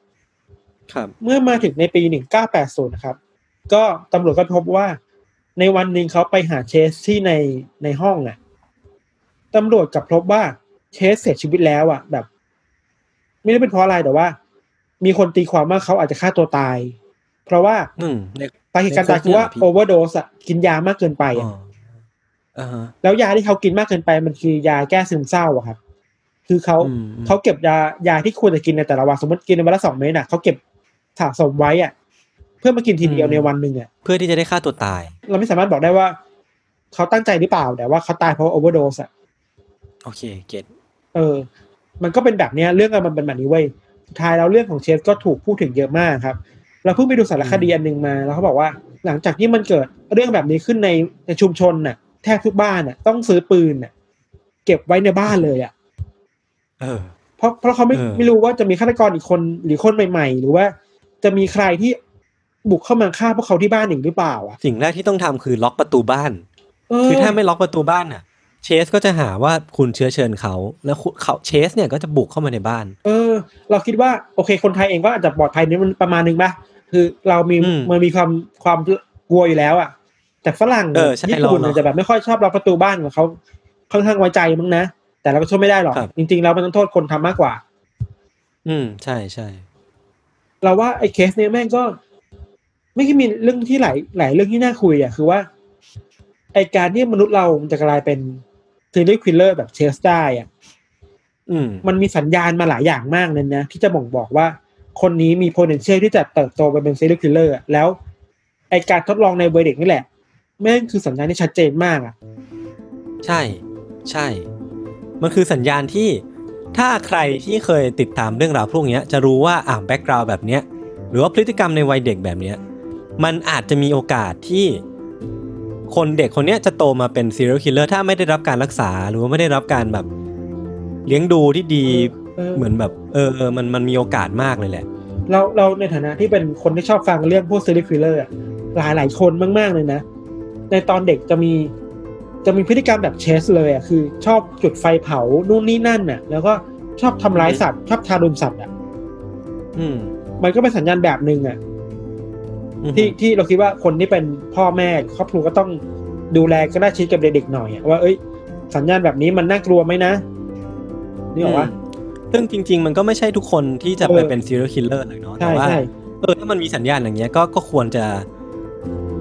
ครับ เมื่อมาถึงในปี1980นะครับ ก็ตำรวจก็พบว่า ในวันหนึ่งเขาไปหาเชสที่ในในห้องน่ะตำรวจกลับพบว่าเชสเสียชีวิตแล้วอะแบบ ไม่ได้เป็นเพราะอะไรแต่ว่า มีคนตีความว่าเขาอาจจะฆ่าตัวตาย เพราะว่าอืมในสาเหตุการตายคือว่าในคุกเนี่ยโอเวอร์โดสอะกินยามากเกินไปอ๋อะออ่าฮะ แล้วยาที่เขากินมากเกินไปมันคือยาแก้ซึมเศร้าอะครับ คือเขาอืมเขาเก็บยายาที่ควรจะกินในแต่ละวันสมมติกินในวันละสองเม็ดน่ะเขาเก็บสะสมไว้อะเพื่อมากินทีเดียวในวันหนึ่งอะเพื่อที่จะได้ฆ่าตัวตาย เราไม่สามารถบอกได้ว่า เขาตั้งใจหรือเปล่าแต่ว่าเขาตายเพราะโอเวอร์โดสอะโอเคเก็ตเออ มันก็เป็นแบบเนี้ยเรื่องมันเป็นแบบนี้เว้ยสุดท้ายแล้วเรื่องของเชฟก็ถูกพูดถึงเยอะมากครับ เราเพิ่งไปดูสารคดีอันหนึ่งมา แล้วเขาบอกว่า หลังจากที่มันเกิดเรื่องแบบนี้ขึ้นในในชุมชนน่ะ แทบทุกบ้านน่ะ ต้องซื้อปืนน่ะ เก็บไว้ในบ้านเลยอะเออ เพราะเพราะเขาไม่เออไม่รู้ว่าจะมีฆาตกรอีกคนหรือคนใหม่ ๆ หรือว่าจะมีใครที่บุกเข้ามาฆ่าพวกเขาที่บ้านอีกหรือเปล่าอะสิ่งแรกที่ต้องทำคือล็อกประตูบ้านเออคือถ้าไม่ล็อกประตูบ้านน่ะ เชสก็จะหาว่าคุณเชื้อเชิญเขาแล้วคุณเขาเชสเนี่ยก็จะบุกเข้ามาในบ้าน เออ เราคิดว่าโอเค คนไทยเองก็อาจจะปลอดภัยในมันประมาณนึงป่ะคือเรามีอืมมันมีความความกลัวอยู่แล้วอะ แต่ฝรั่งเออใช่ญี่ปุ่นเราเนอะอาจจะแบบไม่ค่อยชอบล็อกประตูบ้านของเขาค่อนข้างไว้ใจมั้งนะ แต่เราก็ช่วยไม่ได้หรอกครับจริงๆแล้วมันต้องโทษคนทำมากกว่า อืมใช่ใช่เราว่าไอ้เคสเนี้ยแม่งก็ ไม่คิดมีเรื่องที่หลายหลายเรื่องที่น่าคุยอะคือว่าไอการที่มนุษย์เราจะกลายเป็น serial killer แบบเชสได้อะอืมมันมีสัญญาณมาหลายอย่างมากเลยนะที่จะบ่งบอกว่า คนนี้มี potential ที่จะเติบโตไปเป็น serial killer อะแล้วไอการทดลองในวัยเด็กนี่แหละ แม่งคือสัญญาณที่ชัดเจนมากอะ ใช่ ใช่ มันคือสัญญาณที่ถ้าใครที่เคยติดตามเรื่องราวพวกเนี้ยจะรู้ว่าอ่า background แบบเนี้ย หรือว่าพฤติกรรมในวัยเด็กแบบเนี้ย มันอาจจะมีโอกาสที่คนเด็กคนเนี้ยจะโตมาเป็น serial killer ถ้าไม่ได้รับการรักษาหรือว่าไม่ได้รับการแบบเลี้ยงดูที่ดีเออเหมือนแบบเออเออมันมันมีโอกาสมากเลยแหละ เราเราในฐานะที่เป็นคนที่ชอบฟังเรื่องพวก serial killer อะหลายหลายคนมาก ๆ เลยนะ ในตอนเด็กจะมีจะมีพฤติกรรมแบบเชสเลยอะคือ ชอบจุดไฟเผานู่นนี่นั่นน่ะ แล้วก็ชอบทำร้ายสัตว์ ชอบทารุณสัตว์อะอืม มันก็เป็นสัญญาณแบบหนึ่งอะอืมที่ที่เราคิดว่าคนที่เป็นพ่อแม่ครอบครัวก็ต้องดูแลก็ได้ชิดกับเด็กๆหน่อยอะว่าเอ้ย สัญญาณแบบนี้มันน่ากลัวไหมนะนี่บอกว่าอืมซึ่งจริง ๆ มันก็ไม่ใช่ทุกคนที่จะไปเออเป็น serial killer เลยเนาะใช่แต่ว่าใช่เออถ้ามันมีสัญญาณอย่างเงี้ยก็ก็ควรจะ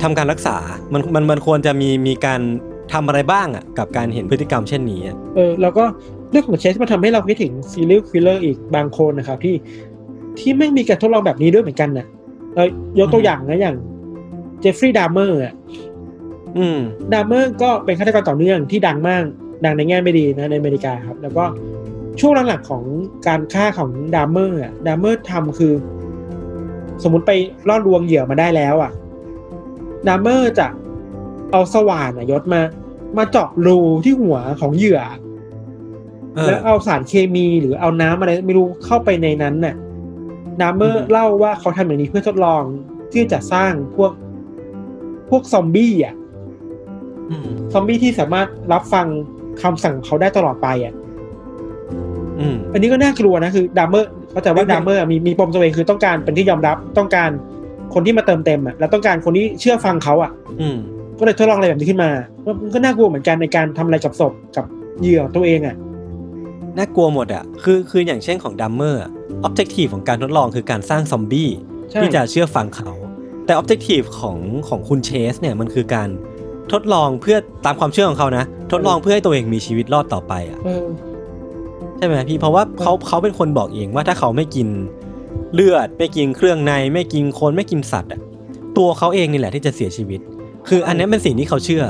ทำการรักษา มันมันมันควรจะมีมีการทำอะไรบ้างอะกับการเห็นพฤติกรรมเช่นนี้อะเออแล้วก็เรื่องของเชสมันทำให้เราคิดถึง serial killer อีกบางคนนะครับที่ที่แม่งมีการทดลองแบบนี้ด้วยเหมือนกันนะเออยกตัวอย่างนะอย่างเจฟฟรีย์ดามเมอร์อะอืมดามเมอร์ก็เป็นฆาตกรต่อเนื่องที่ดังมากดังในแง่ไม่ดีนะในอเมริกาครับ แล้วก็ช่วงหลังๆของการฆ่าของดามเมอร์อะดามเมอร์ทำคือ สมมติไปล่อลวงเหยื่อมาได้แล้วอะ ดามเมอร์จะเอาสว่านอะยศมา มาเจาะรูที่หัวของเหยื่อเออแล้วเอาสารเคมีหรือเอาน้ำอะไรไม่รู้เข้าไปในนั้นน่ะดามเมอร์อืมเล่าว่าเขาทำอย่างนี้เพื่อทดลองที่จะสร้างพวกพวกซอมบี้อะอืมซอมบี้ที่สามารถรับฟังคำสั่งของเขาได้ตลอดไปอะอืมอันนี้ก็น่ากลัวนะคือดามเมอร์เข้าใจว่าดามเมอร์มีมีปมตัวเองคือต้องการเป็นที่ยอมรับต้องการ คนที่มาเติมเต็มอะแล้วต้องการคนที่เชื่อฟังเขาอะ อืมก็เลยทดลองอะไรแบบนี้ขึ้นมามันก็น่ากลัวเหมือนกันในการทำอะไรกับศพกับเหยื่อของตัวเองอะน่ากลัวหมดอะคือคืออย่างเช่นของดัมเมอร์ออบเจกตีฟของการทดลองคือการสร้างซอมบี้ใช่ที่จะเชื่อฟังเขา แต่ออบเจกตีฟของของคุณเชสเนี่ยมันคือการทดลองเพื่อตามความเชื่อของเขานะ ทดลองเพื่อให้ตัวเองมีชีวิตรอดต่อไปอะเออใช่ไหมพี่เพราะว่าเขาเขาเป็นคนบอกเองว่าถ้าเขาไม่กิน เลือด ไม่กินเครื่องใน ไม่กินคนไม่กินสัตว์อะตัวเขาเองนี่แหละที่จะเสียชีวิต คืออันนี้เป็นสิ่งที่เขาเชื่อ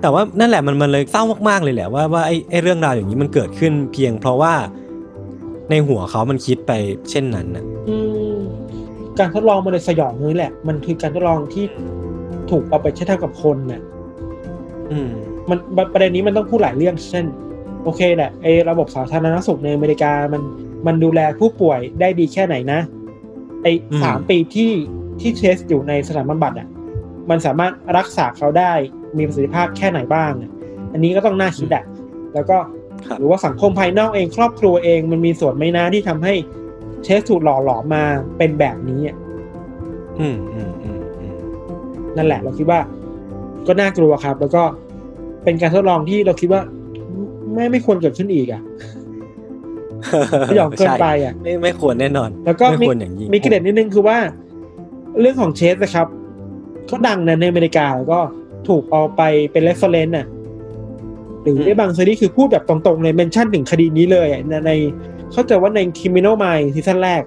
แต่ว่านั่นแหละมันมันเลยเศร้ามากๆเลยแหละว่าว่าไอ้ไอ้เรื่องราวอย่างนี้มันเกิดขึ้นเพียงเพราะว่าในหัวเขามันคิดไปเช่นนั้นน่ะอืมการทดลองมันเลยสยองนี่แหละ มันคือการทดลองที่ถูกเอาไปใช้ทำกับคนน่ะอืมมันประเด็นนี้มันต้องพูดหลายเรื่อง เช่น โอเคแหละไอ้ระบบสาธารณสุขในอเมริกามันมันดูแลผู้ป่วยได้ดีแค่ไหนนะ ไอ้อืมสามปีที่ที่เทสอยู่ในสถานบำบัดอะ มันสามารถรักษาเขาได้มีประสิทธิภาพแค่ไหนบ้างอะอันนี้ก็ต้องน่าคิดอะแล้วก็ครับหรือว่าสังคมภายนอกเองครอบครัวเองมันมีส่วนไหมนะที่ทำให้เชสถูกหล่อหลอมมาเป็นแบบนี้อะอืมอืมอืมอืมนั่นแหละ เราคิดว่า ก็น่ากลัวครับ แล้วก็เป็นการทดลองที่เราคิดว่า ไม่ไม่ควรเกิดขึ้นอีกอะ สยองเกินไปอะไม่ไม่ควรแน่นอน แล้วก็ไม่มีควรอย่างยิ่งมีเกร็ดนิดนึงคือว่า เรื่องของเชสนะครับก็ดังนะในอเมริกาแล้วก็ถูกเอาไปเป็น reference น่ะหรือในบางซีรีส์คือพูดแบบตรงๆเลย mention ถึงคดีนี้เลยอะในในเข้าใจว่าใน Criminal Minds ซีซั่นแรก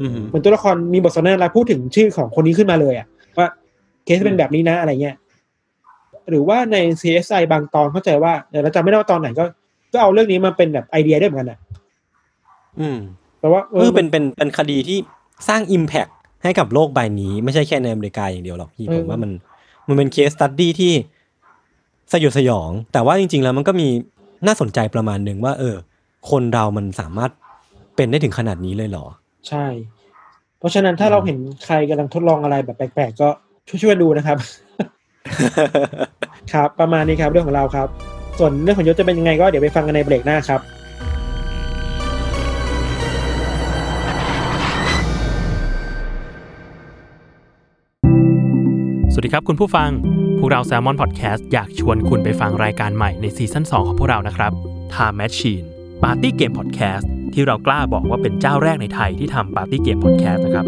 อืมเหมือนตัวละครมีบทสนทนาพูดถึงชื่อของคนนี้ขึ้นมาเลยอะว่าเคสเป็นแบบนี้นะอะไรเงี้ยหรือว่าใน CSI บางตอนเข้าใจว่าเดี๋ยวเราจำไม่ได้ว่าตอนไหนก็ ก็เอาเรื่องนี้มาเป็นแบบไอเดียได้เหมือนกันนะ อืมแต่ว่าเออเป็นเป็นเป็นคดีที่สร้าง Impact ให้กับโลกใบนี้ ไม่ใช่แค่ในอเมริกาอย่างเดียวหรอกพี่ผมว่ามันมันเป็นเคสตัดดี้ที่สยดสยอง แต่ว่าจริง ๆ แล้วมันก็มีน่าสนใจประมาณหนึ่งว่า เออ คนเรามันสามารถเป็นได้ถึงขนาดนี้เลยเหรอ ใช่ เพราะฉะนั้นถ้าเราเห็นใครกำลังทดลองอะไรแบบแปลกๆ ก็ช่วยๆดูนะครับ ครับ ประมาณนี้ครับเรื่องของเราครับ ส่วนเรื่องของยศจะเป็นยังไงก็เดี๋ยวไปฟังกันในเบรกหน้าครับ วัสดีครับคุณผู้ฟัง พวกเรา Salmon Podcast อยากชวนคุณไปฟังรายการใหม่ในซีซั่น2 ของพวกเรานะครับ Time Machine Party Game Podcast ที่เรากล้าบอกว่าเป็นเจ้าแรกในไทยที่ทำ Party Game Podcast นะครับ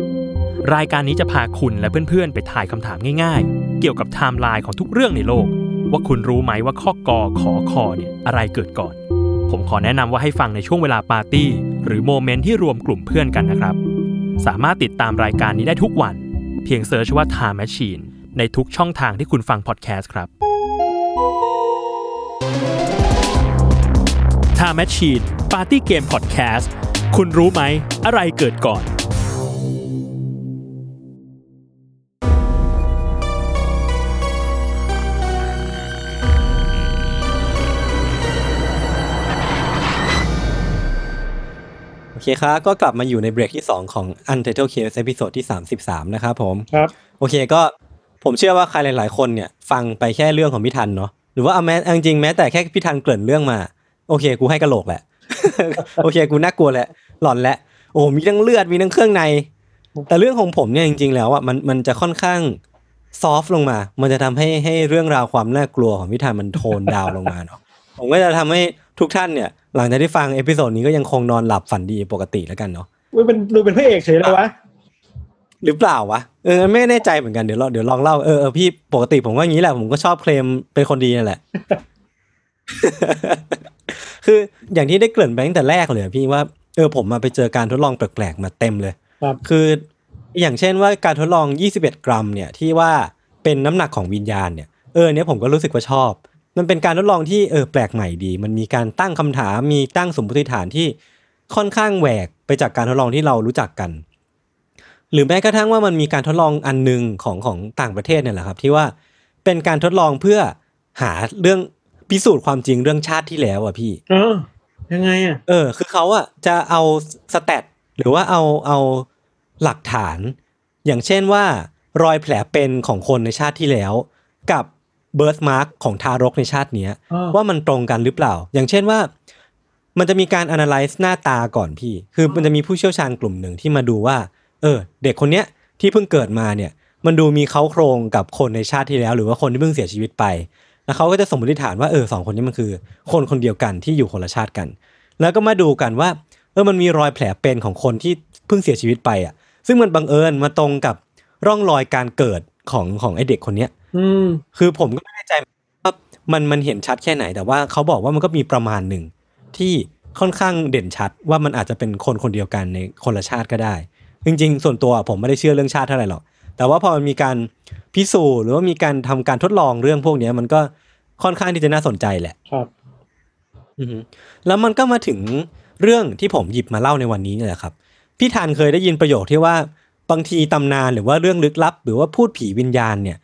รายการนี้จะพาคุณและเพื่อนๆ ไปทายคำถามง่ายๆ เกี่ยวกับไทม์ไลน์ของทุกเรื่องในโลก ว่าคุณรู้ไหมว่าข้อกอขอคอเนี่ยอะไรเกิดก่อน ผมขอแนะนำว่าให้ฟังในช่วงเวลาปาร์ตี้หรือ moment ที่รวมกลุ่มเพื่อนกันนะครับ สามารถติดตามรายการนี้ได้ทุกวัน เพียง search ว่า Time Machine ในทุกช่องทางที่คุณฟังพอดแคสต์ครับ Time Machine Party Game Podcast คุณรู้ไหม อะไรเกิดก่อน โอเคครับก็กลับมาอยู่ในเบรกที่ 2 ของ Untitled Case ตอนที่ 33 นะครับผม ครับ โอเคก็ ผมเชื่อว่าใครหลาย ๆ คนเนี่ยฟังไปแค่เรื่องของพี่ทันเนาะหรือว่าเอาแม้เอาจริงแม้แต่แค่พี่ทันเกริ่นเรื่องมา โอเค กูให้กระโหลกแหละ โอเค กูน่ากลัวแหละ หลอนแหละโอ้มีทั้งเลือดมีทั้งเครื่องใน แต่เรื่องของผมเนี่ยจริง ๆ แล้วอะมันมันจะค่อนข้าง soft ลงมา มันจะทำให้ให้เรื่องราวความน่ากลัวของพี่ทันมัน tone down ลงมาเนาะ ผมก็จะทำให้ทุกท่านเนี่ย หลังจากที่ฟัง episode นี้ก็ยังคงนอนหลับฝันดีปกติแล้วกันเนาะอุ้ยเป็นดูเป็นพระเอกเฉยเลยวะ หรือเปล่าวะเออไม่แน่ใจเหมือนกันเดี๋ยวเราเดี๋ยวลองเล่าเออเออพี่ปกติผมก็อย่างนี้แหละผมก็ชอบเคลมเป็นคนดีนั่นแหละ คืออย่างที่ได้เกริ่นไปตั้งแต่แรกเลยอะพี่ว่าเออผมมาไปเจอการทดลองแปลกๆมาเต็มเลยครับคืออย่างเช่นว่าการทดลอง 21 กรัมเนี่ยที่ว่าเป็นน้ำหนักของวิญญาณเนี่ยเออเนี่ยผมก็รู้สึกว่าชอบ มันเป็นการทดลองที่เออแปลกใหม่ดี มันมีการตั้งคำถามมีตั้งสมมติฐานที่ค่อนข้างแหวกไปจากการทดลองที่เรารู้จักกัน หรือแม้กระทั่งว่ามันมีการทดลองอันหนึงของของต่างประเทศเนี่ยแหละครับ ที่ว่าเป็นการทดลองเพื่อหาเรื่องพิสูจน์ความจริงเรื่องชาติที่แล้วอะพี่ เออ ยังไงอะ เออ คือเขาอะจะเอาสแตทหรือว่าเอาเอาหลักฐาน อย่างเช่นว่ารอยแผลเป็นของคนในชาติที่แล้ว กับเบิร์ m มาร์กของทารกในชาติเนี้ยอ่าว่ามันตรงกันหรือเปล่า อย่างเช่นว่า มันจะมีการ analyze หน้าตาก่อนพี่ คือมันจะมีผู้เชี่ยวชาญกลุ่มหนึ่งที่มาดูว่า เออ เด็กคนเนี้ยที่เพิ่งเกิดมาเนี่ย มันดูมีเขาโครงกับคนในชาติที่แล้ว หรือว่าคนที่เพิ่งเสียชีวิตไป แล้วเขาก็จะสมมติฐานว่าเออสองคนนี้มันคือ คนคนเดียวกันที่อยู่คนละชาติกัน แล้วก็มาดูกันว่าเออมันมีรอยแผลเป็นของคนที่เพิ่งเสียชีวิตไปอะ ซึ่งมันบังเอิญมาตรงกับร่องรอยการเกิดของของไอเด็กคนเนี้ย อืม คือผมก็ไม่แน่ใจว่ามันมันเห็นชัดแค่ไหน แต่ว่าเขาบอกว่ามันก็มีประมาณหนึ่งที่ค่อนข้างเด่นชัดว่ามันอาจจะเป็นคนคนเดียวกันในคนละชาติก็ได้ จริง ๆ ส่วนตัวผมไม่ได้เชื่อเรื่องชาติเท่าไหร่หรอก แต่ว่าพอมันมีการพิสูจน์หรือว่ามีการทำการทดลองเรื่องพวกเนี้ย มันก็ค่อนข้างที่จะน่าสนใจแหละครับอือฮึแล้วมันก็มาถึงเรื่องที่ผมหยิบมาเล่าในวันนี้เนี่ยแหละครับ พี่ธันเคยได้ยินประโยคที่ว่าบางทีตำนานหรือว่าเรื่องลึกลับ หรือว่าพูดผีวิญญาณเนี่ย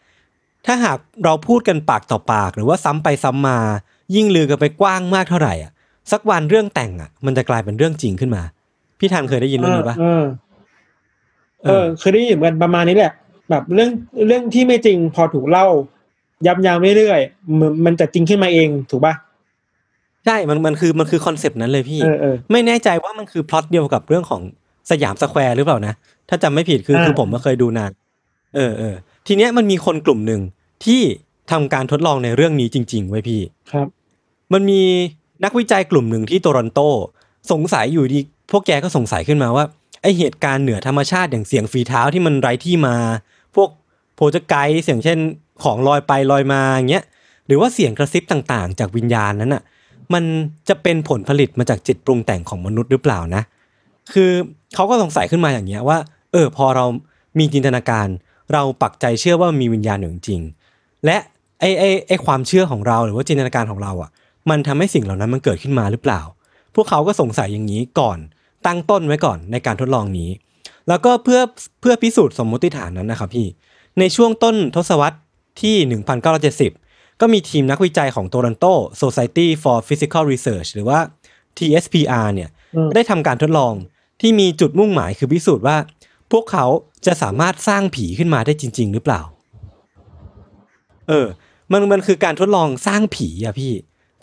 ถ้าหากเราพูดกันปากต่อปาก หรือว่าซ้ำไปซ้ำมา ยิ่งลือกันไปกว้างมากเท่าไหร่อะสักวันเรื่องแต่งอะ มันจะกลายเป็นเรื่องจริงขึ้นมา พี่ธันเคยได้ยินเรื่องนี้ปะ เออเออเคยได้ยินเหมือนกันประมาณนี้แหละ แบบเรื่องเรื่องที่ไม่จริงพอถูกเล่าย้ำๆเรื่อยๆมันมันจะจริงขึ้นมาเองถูกป่ะใช่มันมันคือมันคือคอนเซปต์นั้นเลยพี่เออเออไม่แน่ใจว่ามันคือพล็อตเดียวกับเรื่องของสยามสแควร์หรือเปล่านะ ถ้าจำไม่ผิดคืออ่าคือผมก็เคยดูนานเออเออทีเนี้ยมันมีคนกลุ่มหนึ่งที่ทำการทดลองในเรื่องนี้จริง ๆ ไว้ยพี่ครับ มันมีนักวิจัยกลุ่มหนึ่งที่โตรอนโต สงสัยอยู่ดี พวกแกก็สงสัยขึ้นมาว่า ไอเหตุการณ์เหนือธรรมชาติอย่างเสียงฝีเท้าที่มันไร้ที่มา พวกโพจไกด์เสียงเช่นของลอยไปลอยมาอย่างเงี้ยหรือว่าเสียงกระซิบต่างๆ จากวิญญาณนั้นอะมันจะเป็นผลผลิตมาจากจิตปรุงแต่งของมนุษย์หรือเปล่านะ คือเขาก็สงสัยขึ้นมาอย่างเงี้ยว่า เออพอเรามีจินตนาการ เราปักใจเชื่อว่ามีวิญญาณอยู่จริง และไอไอไอความเชื่อของเราหรือว่าจินตนาการของเราอะ มันทำให้สิ่งเหล่านั้นมันเกิดขึ้นมาหรือเปล่า พวกเขาก็สงสัยอย่างนี้ก่อน ตั้งต้นไว้ก่อนในการทดลองนี้ แล้วก็เพื่อเพื่อพิสูจน์สมมติฐานนั้นนะครับพี่ ในช่วงต้นทศวรรษที่ 1970 ก็มีทีมนักวิจัยของ Toronto Society for Physical Research หรือว่า TSPR เนี่ยอืมได้ทำการทดลองที่มีจุดมุ่งหมายคือพิสูจน์ว่า พวกเขาจะสามารถสร้างผีขึ้นมาได้จริง ๆ หรือเปล่า เออ มันมันคือการทดลองสร้างผีอะพี่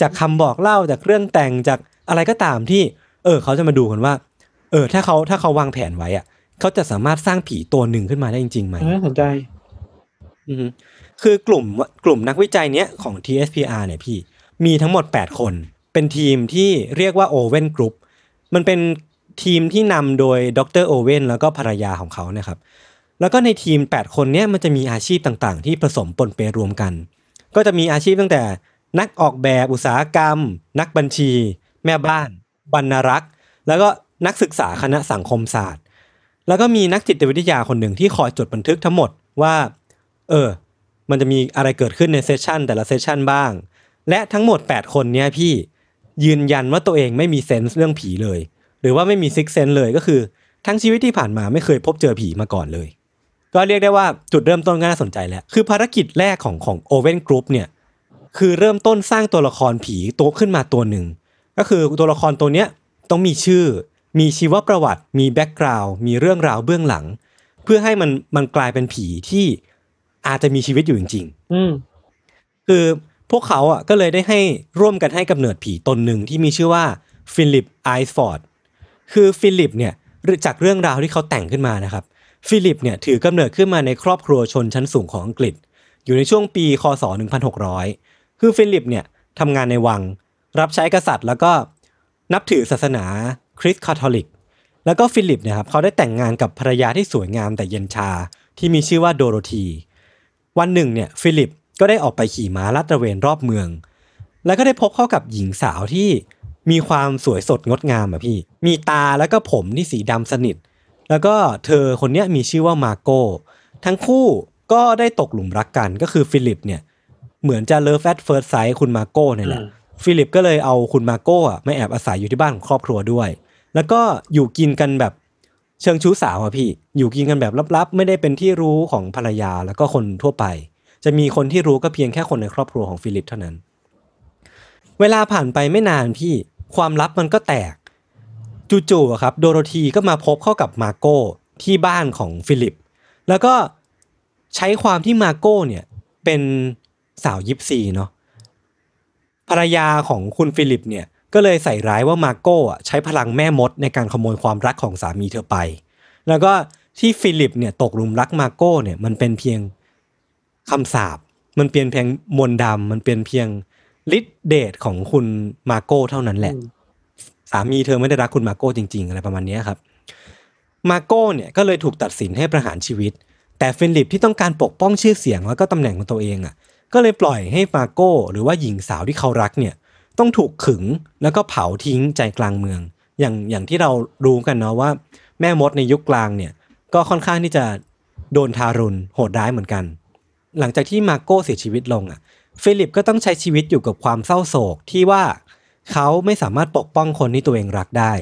จากคำบอกเล่าจากเรื่องแต่งจากอะไรก็ตามที่ เออเขาจะมาดูกันว่า เออ ถ้าเขาถ้าเขาวางแผนไว้อะเขาจะสามารถสร้างผีตัวหนึ่งขึ้นมาได้จริงๆไหมน่าสนใจ อือฮึคือกลุ่มกลุ่มนักวิจัยเนี้ยของ TSPR เนี่ยพี่ มีทั้งหมด 8 คน เป็นทีมที่เรียกว่า Owen Group มันเป็นทีมที่นำโดยดรโอเวนแล้วก็ภรรยาของเขานะครับ แล้วก็ในทีม 8 คนเนี้ยมันจะมีอาชีพต่างๆ ที่ผสมปนเปรวมกัน ก็จะมีอาชีพตั้งแต่นักออกแบบอุตสาหกรรม นักบัญชี แม่บ้าน บรรณรักษ์ แล้วก็นักศึกษาคณะสังคมศาสตร์ แล้วก็มีนักจิตวิทยาคนหนึ่งที่คอยจดบันทึกทั้งหมดว่า เออ มันจะมีอะไรเกิดขึ้นใน session แต่ละ session บ้าง และทั้งหมด 8 คนเนี้ยพี่ยืนยันว่าตัวเองไม่มี sense เรื่องผีเลย หรือว่าไม่มี sixth sense เลยก็คือ ทั้งชีวิตที่ผ่านมาไม่เคยพบเจอผีมาก่อนเลย ก็เรียกได้ว่าจุดเริ่มต้นก็น่าสนใจแล้ว คือภารกิจแรกของของโอเวนกรุ๊ปเนี่ยคือเริ่มต้นสร้างตัวละครผีตัวขึ้นมาตัวหนึ่ง ก็คือตัวละครตัวเนี้ยต้องมีชื่อ มีชีวประวัติ มี background มีเรื่องราวเบื้องหลัง เพื่อให้มันมันกลายเป็นผีที่อาจจะมีชีวิตอยู่จริงอืมๆคือพวกเขาอะก็เลยได้ให้ร่วมกันให้กำเนิดผีตนหนึ่งที่มีชื่อว่าฟิลิปไอส์ฟอร์ดคือฟิลิปเนี่ยจากเรื่องราวที่เขาแต่งขึ้นมานะครับ ฟิลิปเนี่ยถือกำเนิดขึ้นมาในครอบครัวชนชั้นสูงของอังกฤษ อยู่ในช่วงปีคศ 1600 คือฟิลิปเนี่ยทำงานในวัง รับใช้กษัตริย์ แล้วก็นับถือศาสนาคริสต์คาทอลิก แล้วก็ฟิลิปเนี่ยครับเขาได้แต่งงานกับภรรยาที่สวยงามแต่เย็นชาที่มีชื่อว่าโดโรธีวันหนึ่งเนี่ยฟิลิปก็ได้ออกไปขี่ม้าลาดตระเวนรอบเมือง แล้วก็ได้พบเข้ากับหญิงสาวที่มีความสวยสดงดงามอะพี่ มีตาแล้วก็ผมที่สีดำสนิท แล้วก็เธอคนนี้มีชื่อว่ามาโก้ ทั้งคู่ก็ได้ตกหลุมรักกันก็คือฟิลิปเนี่ยเหมือนจะ love at first sight คุณมาโก้เนี่ยแหละ ฟิลิปก็เลยเอาคุณมาโก้มาแอบอาศัยอยู่ที่บ้านของครอบครัวด้วย แล้วก็อยู่กินกันแบบเชิงชู้สาวอะพี่ อยู่กินกันแบบลับๆ ไม่ได้เป็นที่รู้ของภรรยาแล้วก็คนทั่วไป จะมีคนที่รู้ก็เพียงแค่คนในครอบครัวของฟิลิปเท่านั้น เวลาผ่านไปไม่นานพี่ ความลับมันก็แตก จู่ๆอะครับ โดโรธีก็มาพบเข้ากับมาโก้ที่บ้านของฟิลิป แล้วก็ใช้ความที่มาโก้เนี่ยเป็นสาวยิปซีเนาะ ภรรยาของคุณฟิลิปเนี่ยก็เลยใส่ร้ายว่ามาโก้อะใช้พลังแม่มดในการขโมยความรักของสามีเธอไป แล้วก็ที่ฟิลิปเนี่ยตกหลุมรักมาโก้เนี่ยมันเป็นเพียงคำสาปมันเป็นเพียงมนต์ดำมันเป็นเพียงฤทธิเดชของคุณมาโก้เท่านั้นแหละ สามีเธอไม่ได้รักคุณมาโก้จริง ๆ อะไรประมาณเนี้ยครับ มาโก้เนี่ยก็เลยถูกตัดสินให้ประหารชีวิต แต่ฟิลิปที่ต้องการปกป้องชื่อเสียงแล้วก็ตำแหน่งของตัวเองอะ ก็เลยปล่อยให้มาโก้หรือว่าหญิงสาวที่เขารักเนี่ยต้องถูกขึงแล้วก็เผาทิ้งใจกลางเมือง อย่างอย่างที่เรารู้กันเนาะว่า แม่มดในยุคกลางเนี่ยก็ค่อนข้างที่จะโดนทารุณโหดร้ายเหมือนกัน หลังจากที่มาโก้เสียชีวิตลงอะฟิลิปก็ต้องใช้ชีวิตอยู่กับความเศร้าโศกที่ว่าเขาไม่สามารถปกป้องคนที่ตัวเองรักได้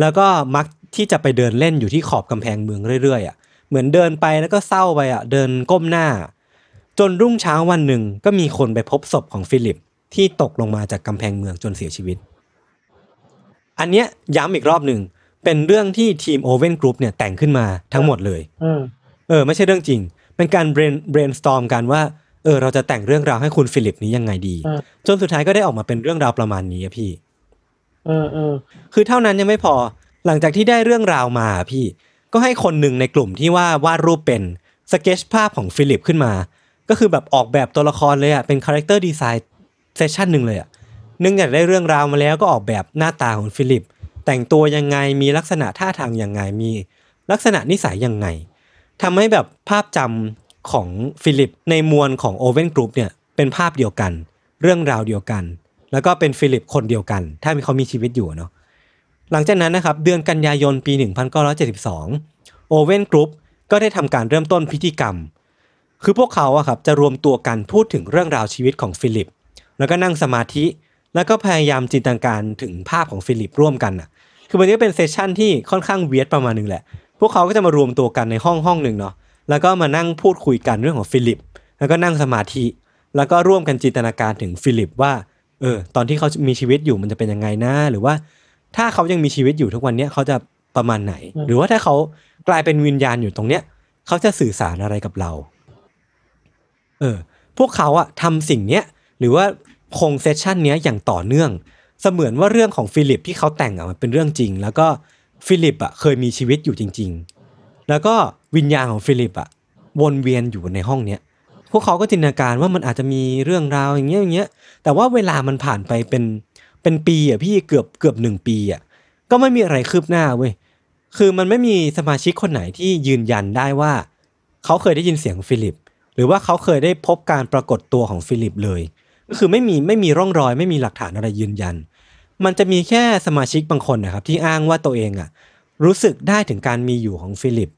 แล้วก็มักที่จะไปเดินเล่นอยู่ที่ขอบกำแพงเมืองเรื่อยๆอะเหมือนเดินไปแล้วก็เศร้าไปอะเดินก้มหน้า จนรุ่งเช้าวันหนึ่งก็มีคนไปพบศพของฟิลิปที่ตกลงมาจากกำแพงเมืองจนเสียชีวิต อันเนี้ยย้ำอีกรอบหนึ่งเป็นเรื่องที่ทีมโอเว่นกรุ๊ปเนี่ยแต่งขึ้นมาทั้งหมดเลยอืมเออ ไม่ใช่เรื่องจริง เป็นการ brain brainstorm กันว่าเออเราจะแต่งเรื่องราวให้คุณฟิลิปนี้ยังไงดีอ่าจนสุดท้ายก็ได้ออกมาเป็นเรื่องราวประมาณนี้อะพี่เออเออคือเท่านั้นยังไม่พอหลังจากที่ได้เรื่องราวมาอะพี่ ก็ให้คนหนึ่งในกลุ่มที่ว่าวาดรูปเป็นสเกจภาพของฟิลิปขึ้นมา ก็คือแบบออกแบบตัวละครเลยอะเป็น character design session หนึ่งเลยอะเนื่องจากได้เรื่องราวมาแล้วก็ออกแบบหน้าตาของฟิลิป แต่งตัวยังไงมีลักษณะท่าทางยังไงมีลักษณะนิสัยยังไงทำให้แบบภาพจำของฟิลิปในมวลของโอเว่นกรุ๊ปเนี่ยเป็นภาพเดียวกัน เรื่องราวเดียวกัน แล้วก็เป็นฟิลิปคนเดียวกัน ถ้าเขามีชีวิตอยู่เนาะหลังจากนั้นนะครับเดือนกันยายนปี 1972 โอเว่นกรุ๊ปก็ได้ทำการเริ่มต้นพิธีกรรม คือพวกเขาอะครับจะรวมตัวกันพูดถึงเรื่องราวชีวิตของฟิลิป แล้วก็นั่งสมาธิ แล้วก็พยายามจินตนาการถึงภาพของฟิลิปร่วมกันอะคือมันจะเป็น session ที่ค่อนข้าง weird ประมาณนึงแหละ พวกเขาก็จะมารวมตัวกันในห้องห้องหนึ่งเนาะ แล้วก็มานั่งพูดคุยกันเรื่องของฟิลิป แล้วก็นั่งสมาธิ แล้วก็ร่วมกันจินตนาการถึงฟิลิปว่า เออ ตอนที่เขามีชีวิตอยู่มันจะเป็นยังไงนะหรือว่า ถ้าเขายังมีชีวิตอยู่ทุกวันเนี้ยเขาจะประมาณไหน หรือว่าถ้าเขากลายเป็นวิญญาณอยู่ตรงเนี้ย เขาจะสื่อสารอะไรกับเรา เออ พวกเขาอะทำสิ่งเนี้ยหรือว่าคง session เนี้ยอย่างต่อเนื่อง เสมือนว่าเรื่องของฟิลิปที่เขาแต่งอะมันเป็นเรื่องจริง แล้วก็ฟิลิปอะเคยมีชีวิตอยู่จริง ๆ แล้วก็วิญญาณของฟิลิปอะวนเวียนอยู่ในห้องเนี้ยพวกเขาก็จินตนาการว่ามันอาจจะมีเรื่องราวอย่างเงี้ยอย่างเงี้ย แต่ว่าเวลามันผ่านไปเป็นเป็นปีอะพี่เกือบเกือบหนึ่งปีอะก็ไม่มีอะไรคืบหน้าเว้ยคือมันไม่มีสมาชิกคนไหนที่ยืนยันได้ว่า เขาเคยได้ยินเสียงฟิลิป หรือว่าเขาเคยได้พบการปรากฏตัวของฟิลิปเลย ก็คือไม่มีไม่มีร่องรอย ไม่มีหลักฐานอะไรยืนยัน มันจะมีแค่สมาชิกบางคนนะครับ ที่อ้างว่าตัวเองอะ รู้สึกได้ถึงการมีอยู่ของฟิลิป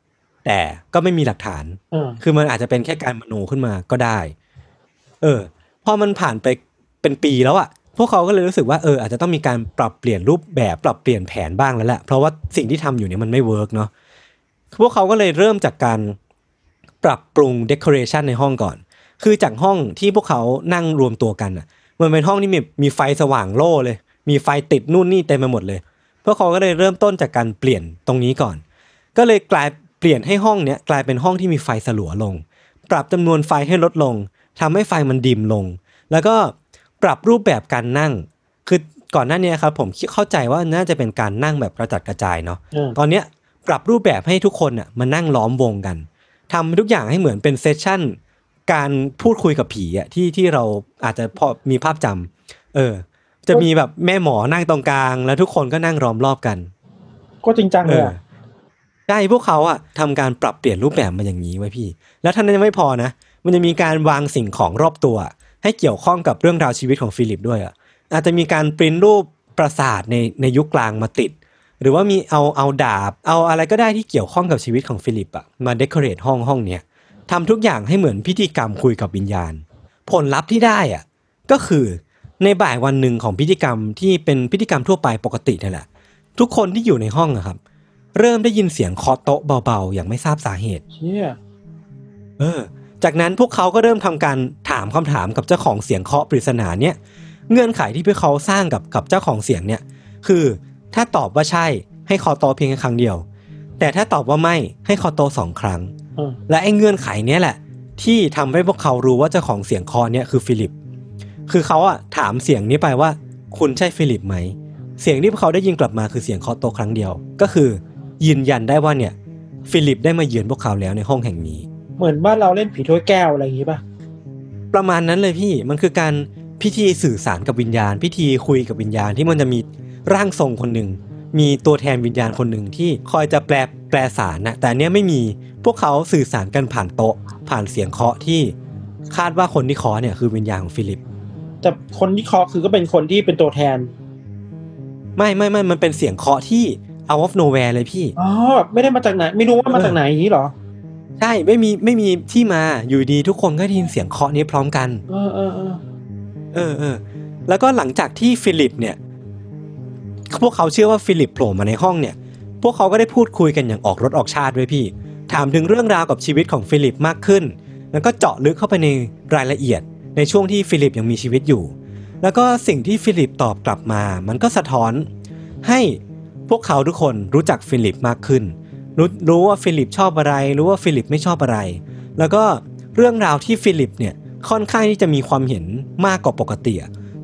แต่ก็ไม่มีหลักฐานอ่าคือมันอาจจะเป็นแค่การมโนขึ้นมาก็ได้ เออพอมันผ่านไปเป็นปีแล้วอะพวกเขาก็เลยรู้สึกว่าเอออาจจะต้องมีการปรับเปลี่ยนรูปแบบปรับเปลี่ยนแผนบ้างแล้วแหละเพราะว่าสิ่งที่ทำอยู่เนี่ยมันไม่ work เนาะพวกเขาก็เลยเริ่มจากการ ปรับปรุงเด o อเรชันในห้องก่อน คือจากห้องที่พวกเขานั่งรวมตัวกันอะ มันเป็นห้องที่มีมีไฟสว่างโล่เลย มีไฟติดนู่นนี่เต็มไปหมดเลย พวกเขาก็เลยเริ่มต้นจากการเปลี่ยนตรงนี้ก่อน ก็เลยกลายเปลี่ยนให้ห้องเนี้ยกลายเป็นห้องที่มีไฟสลัวลง ปรับจำนวนไฟให้ลดลงทำให้ไฟมันดิมลง แล้วก็ปรับรูปแบบการนั่ง คือก่อนหน้านี้ครับผมคิดเข้าใจว่าน่าจะเป็นการนั่งแบบกระจัดกระจายเนาะอ่าตอนเนี้ยปรับรูปแบบให้ทุกคนอะมานั่งล้อมวงกัน ทำทุกอย่างให้เหมือนเป็น session การพูดคุยกับผีอะที่ที่เราอาจจะพอมีภาพจำเออ จะมีแบบแม่หมอนั่งตรงกลาง แล้วทุกคนก็นั่งล้อมรอบกัน ก็จริงจังเอเลยออะใช่พวกเขาอะทำการปรับเปลี่ยนรูปแบบมาอย่างนี้เว้ยพี่ แล้วเท่านั้นยังไม่พอนะมันจะมีการวางสิ่งของรอบตัว ให้เกี่ยวข้องกับเรื่องราวชีวิตของฟิลิปด้วยอะอาจจะมีการปริ้นรูปปราสาทในในยุคกลางมาติด หรือว่ามีเอาเอาดาบ เอาอะไรก็ได้ที่เกี่ยวข้องกับชีวิตของฟิลิปอะมา decorate ห้องห้องเนี้ยทำทุกอย่างให้เหมือนพิธีกรรมคุยกับวิญญาณ ผลลัพธ์ที่ได้อะก็คือในบ่ายวันหนึ่งของพิธีกรรมที่เป็นพิธีกรรมทั่วไปปกตินั่นแหละ ทุกคนที่อยู่ในห้องอะครับ เริ่มได้ยินเสียงเคาะโต๊ะเบาๆ อย่างไม่ทราบสาเหตุเชี่ยเออ จากนั้นพวกเขาก็เริ่มทำการถามคำถามกับเจ้าของเสียงเคาะปริศนาเนี่ย เงื่อนไขที่พวกเขาสร้างกับกับเจ้าของเสียงเนี่ย คือ ถ้าตอบว่าใช่ ให้เคาะโต๊ะเพียงแค่ครั้งเดียว แต่ถ้าตอบว่าไม่ให้เคาะโต๊ะสองครั้งอ่าและไอ้เงื่อนไขเนี้ยแหละ ที่ทำให้พวกเขารู้ว่าเจ้าของเสียงเคาะเนี่ยคือฟิลิป คือเขาอะถามเสียงนี้ไปว่า คุณใช่ฟิลิปไหม เสียงที่พวกเขาได้ยินกลับมาคือเสียงเคาะโต๊ะครั้งเดียว ก็คือ ยืนยันได้ว่าเนี่ย ฟิลิปได้มาเยือนพวกเขาแล้วในห้องแห่งนี้ เหมือนบ้านเราเล่นผีถ้วยแก้วอะไรอย่างงี้ป่ะประมาณนั้นเลยพี่มันคือการพิธีสื่อสารกับวิญญาณ พิธีคุยกับวิญญาณที่มันจะมี ร่างทรงคนหนึ่ง มีตัวแทนวิญญาณคนหนึ่งที่คอยจะแปลแปลสารนะแต่อันเนี้ยไม่มีพวกเขาสื่อสารกันผ่านโต๊ะ ผ่านเสียงเคาะที่คาดว่าคนที่เคาะเนี่ยคือวิญญาณของฟิลิป แต่คนที่เคาะคือก็เป็นคนที่เป็นตัวแทน ไม่ไม่ไม่มันเป็นเสียงเคาะที่ out of nowhere เลยพี่อ๋อแบบไม่ได้มาจากไหน ไม่รู้ว่ามาจากไหนอย่างนี้เหรอใช่ไม่มีไม่มีที่มาอยู่ดีทุกคนก็ได้ยินเสียงเคาะนี้พร้อมกัน เออเออเออเออเออแล้วก็หลังจากที่ฟิลิปเนี่ย พวกเขาเชื่อว่าฟิลิปโผล่มาในห้องเนี่ย พวกเขาก็ได้พูดคุยกันอย่างออกรสออกชาติด้วยพี่ ถามถึงเรื่องราวกับชีวิตของฟิลิปมากขึ้น แล้วก็เจาะลึกเข้าไปในรายละเอียด ในช่วงที่ฟิลิปยังมีชีวิตอยู่ แล้วก็สิ่งที่ฟิลิปตอบกลับมา มันก็สะท้อน ให้พวกเขาทุกคนรู้จักฟิลิปมากขึ้น รู้รู้ว่าฟิลิปชอบอะไร รู้ว่าฟิลิปไม่ชอบอะไร แล้วก็เรื่องราวที่ฟิลิปเนี่ยค่อนข้างที่จะมีความเห็นมากกว่าปกติ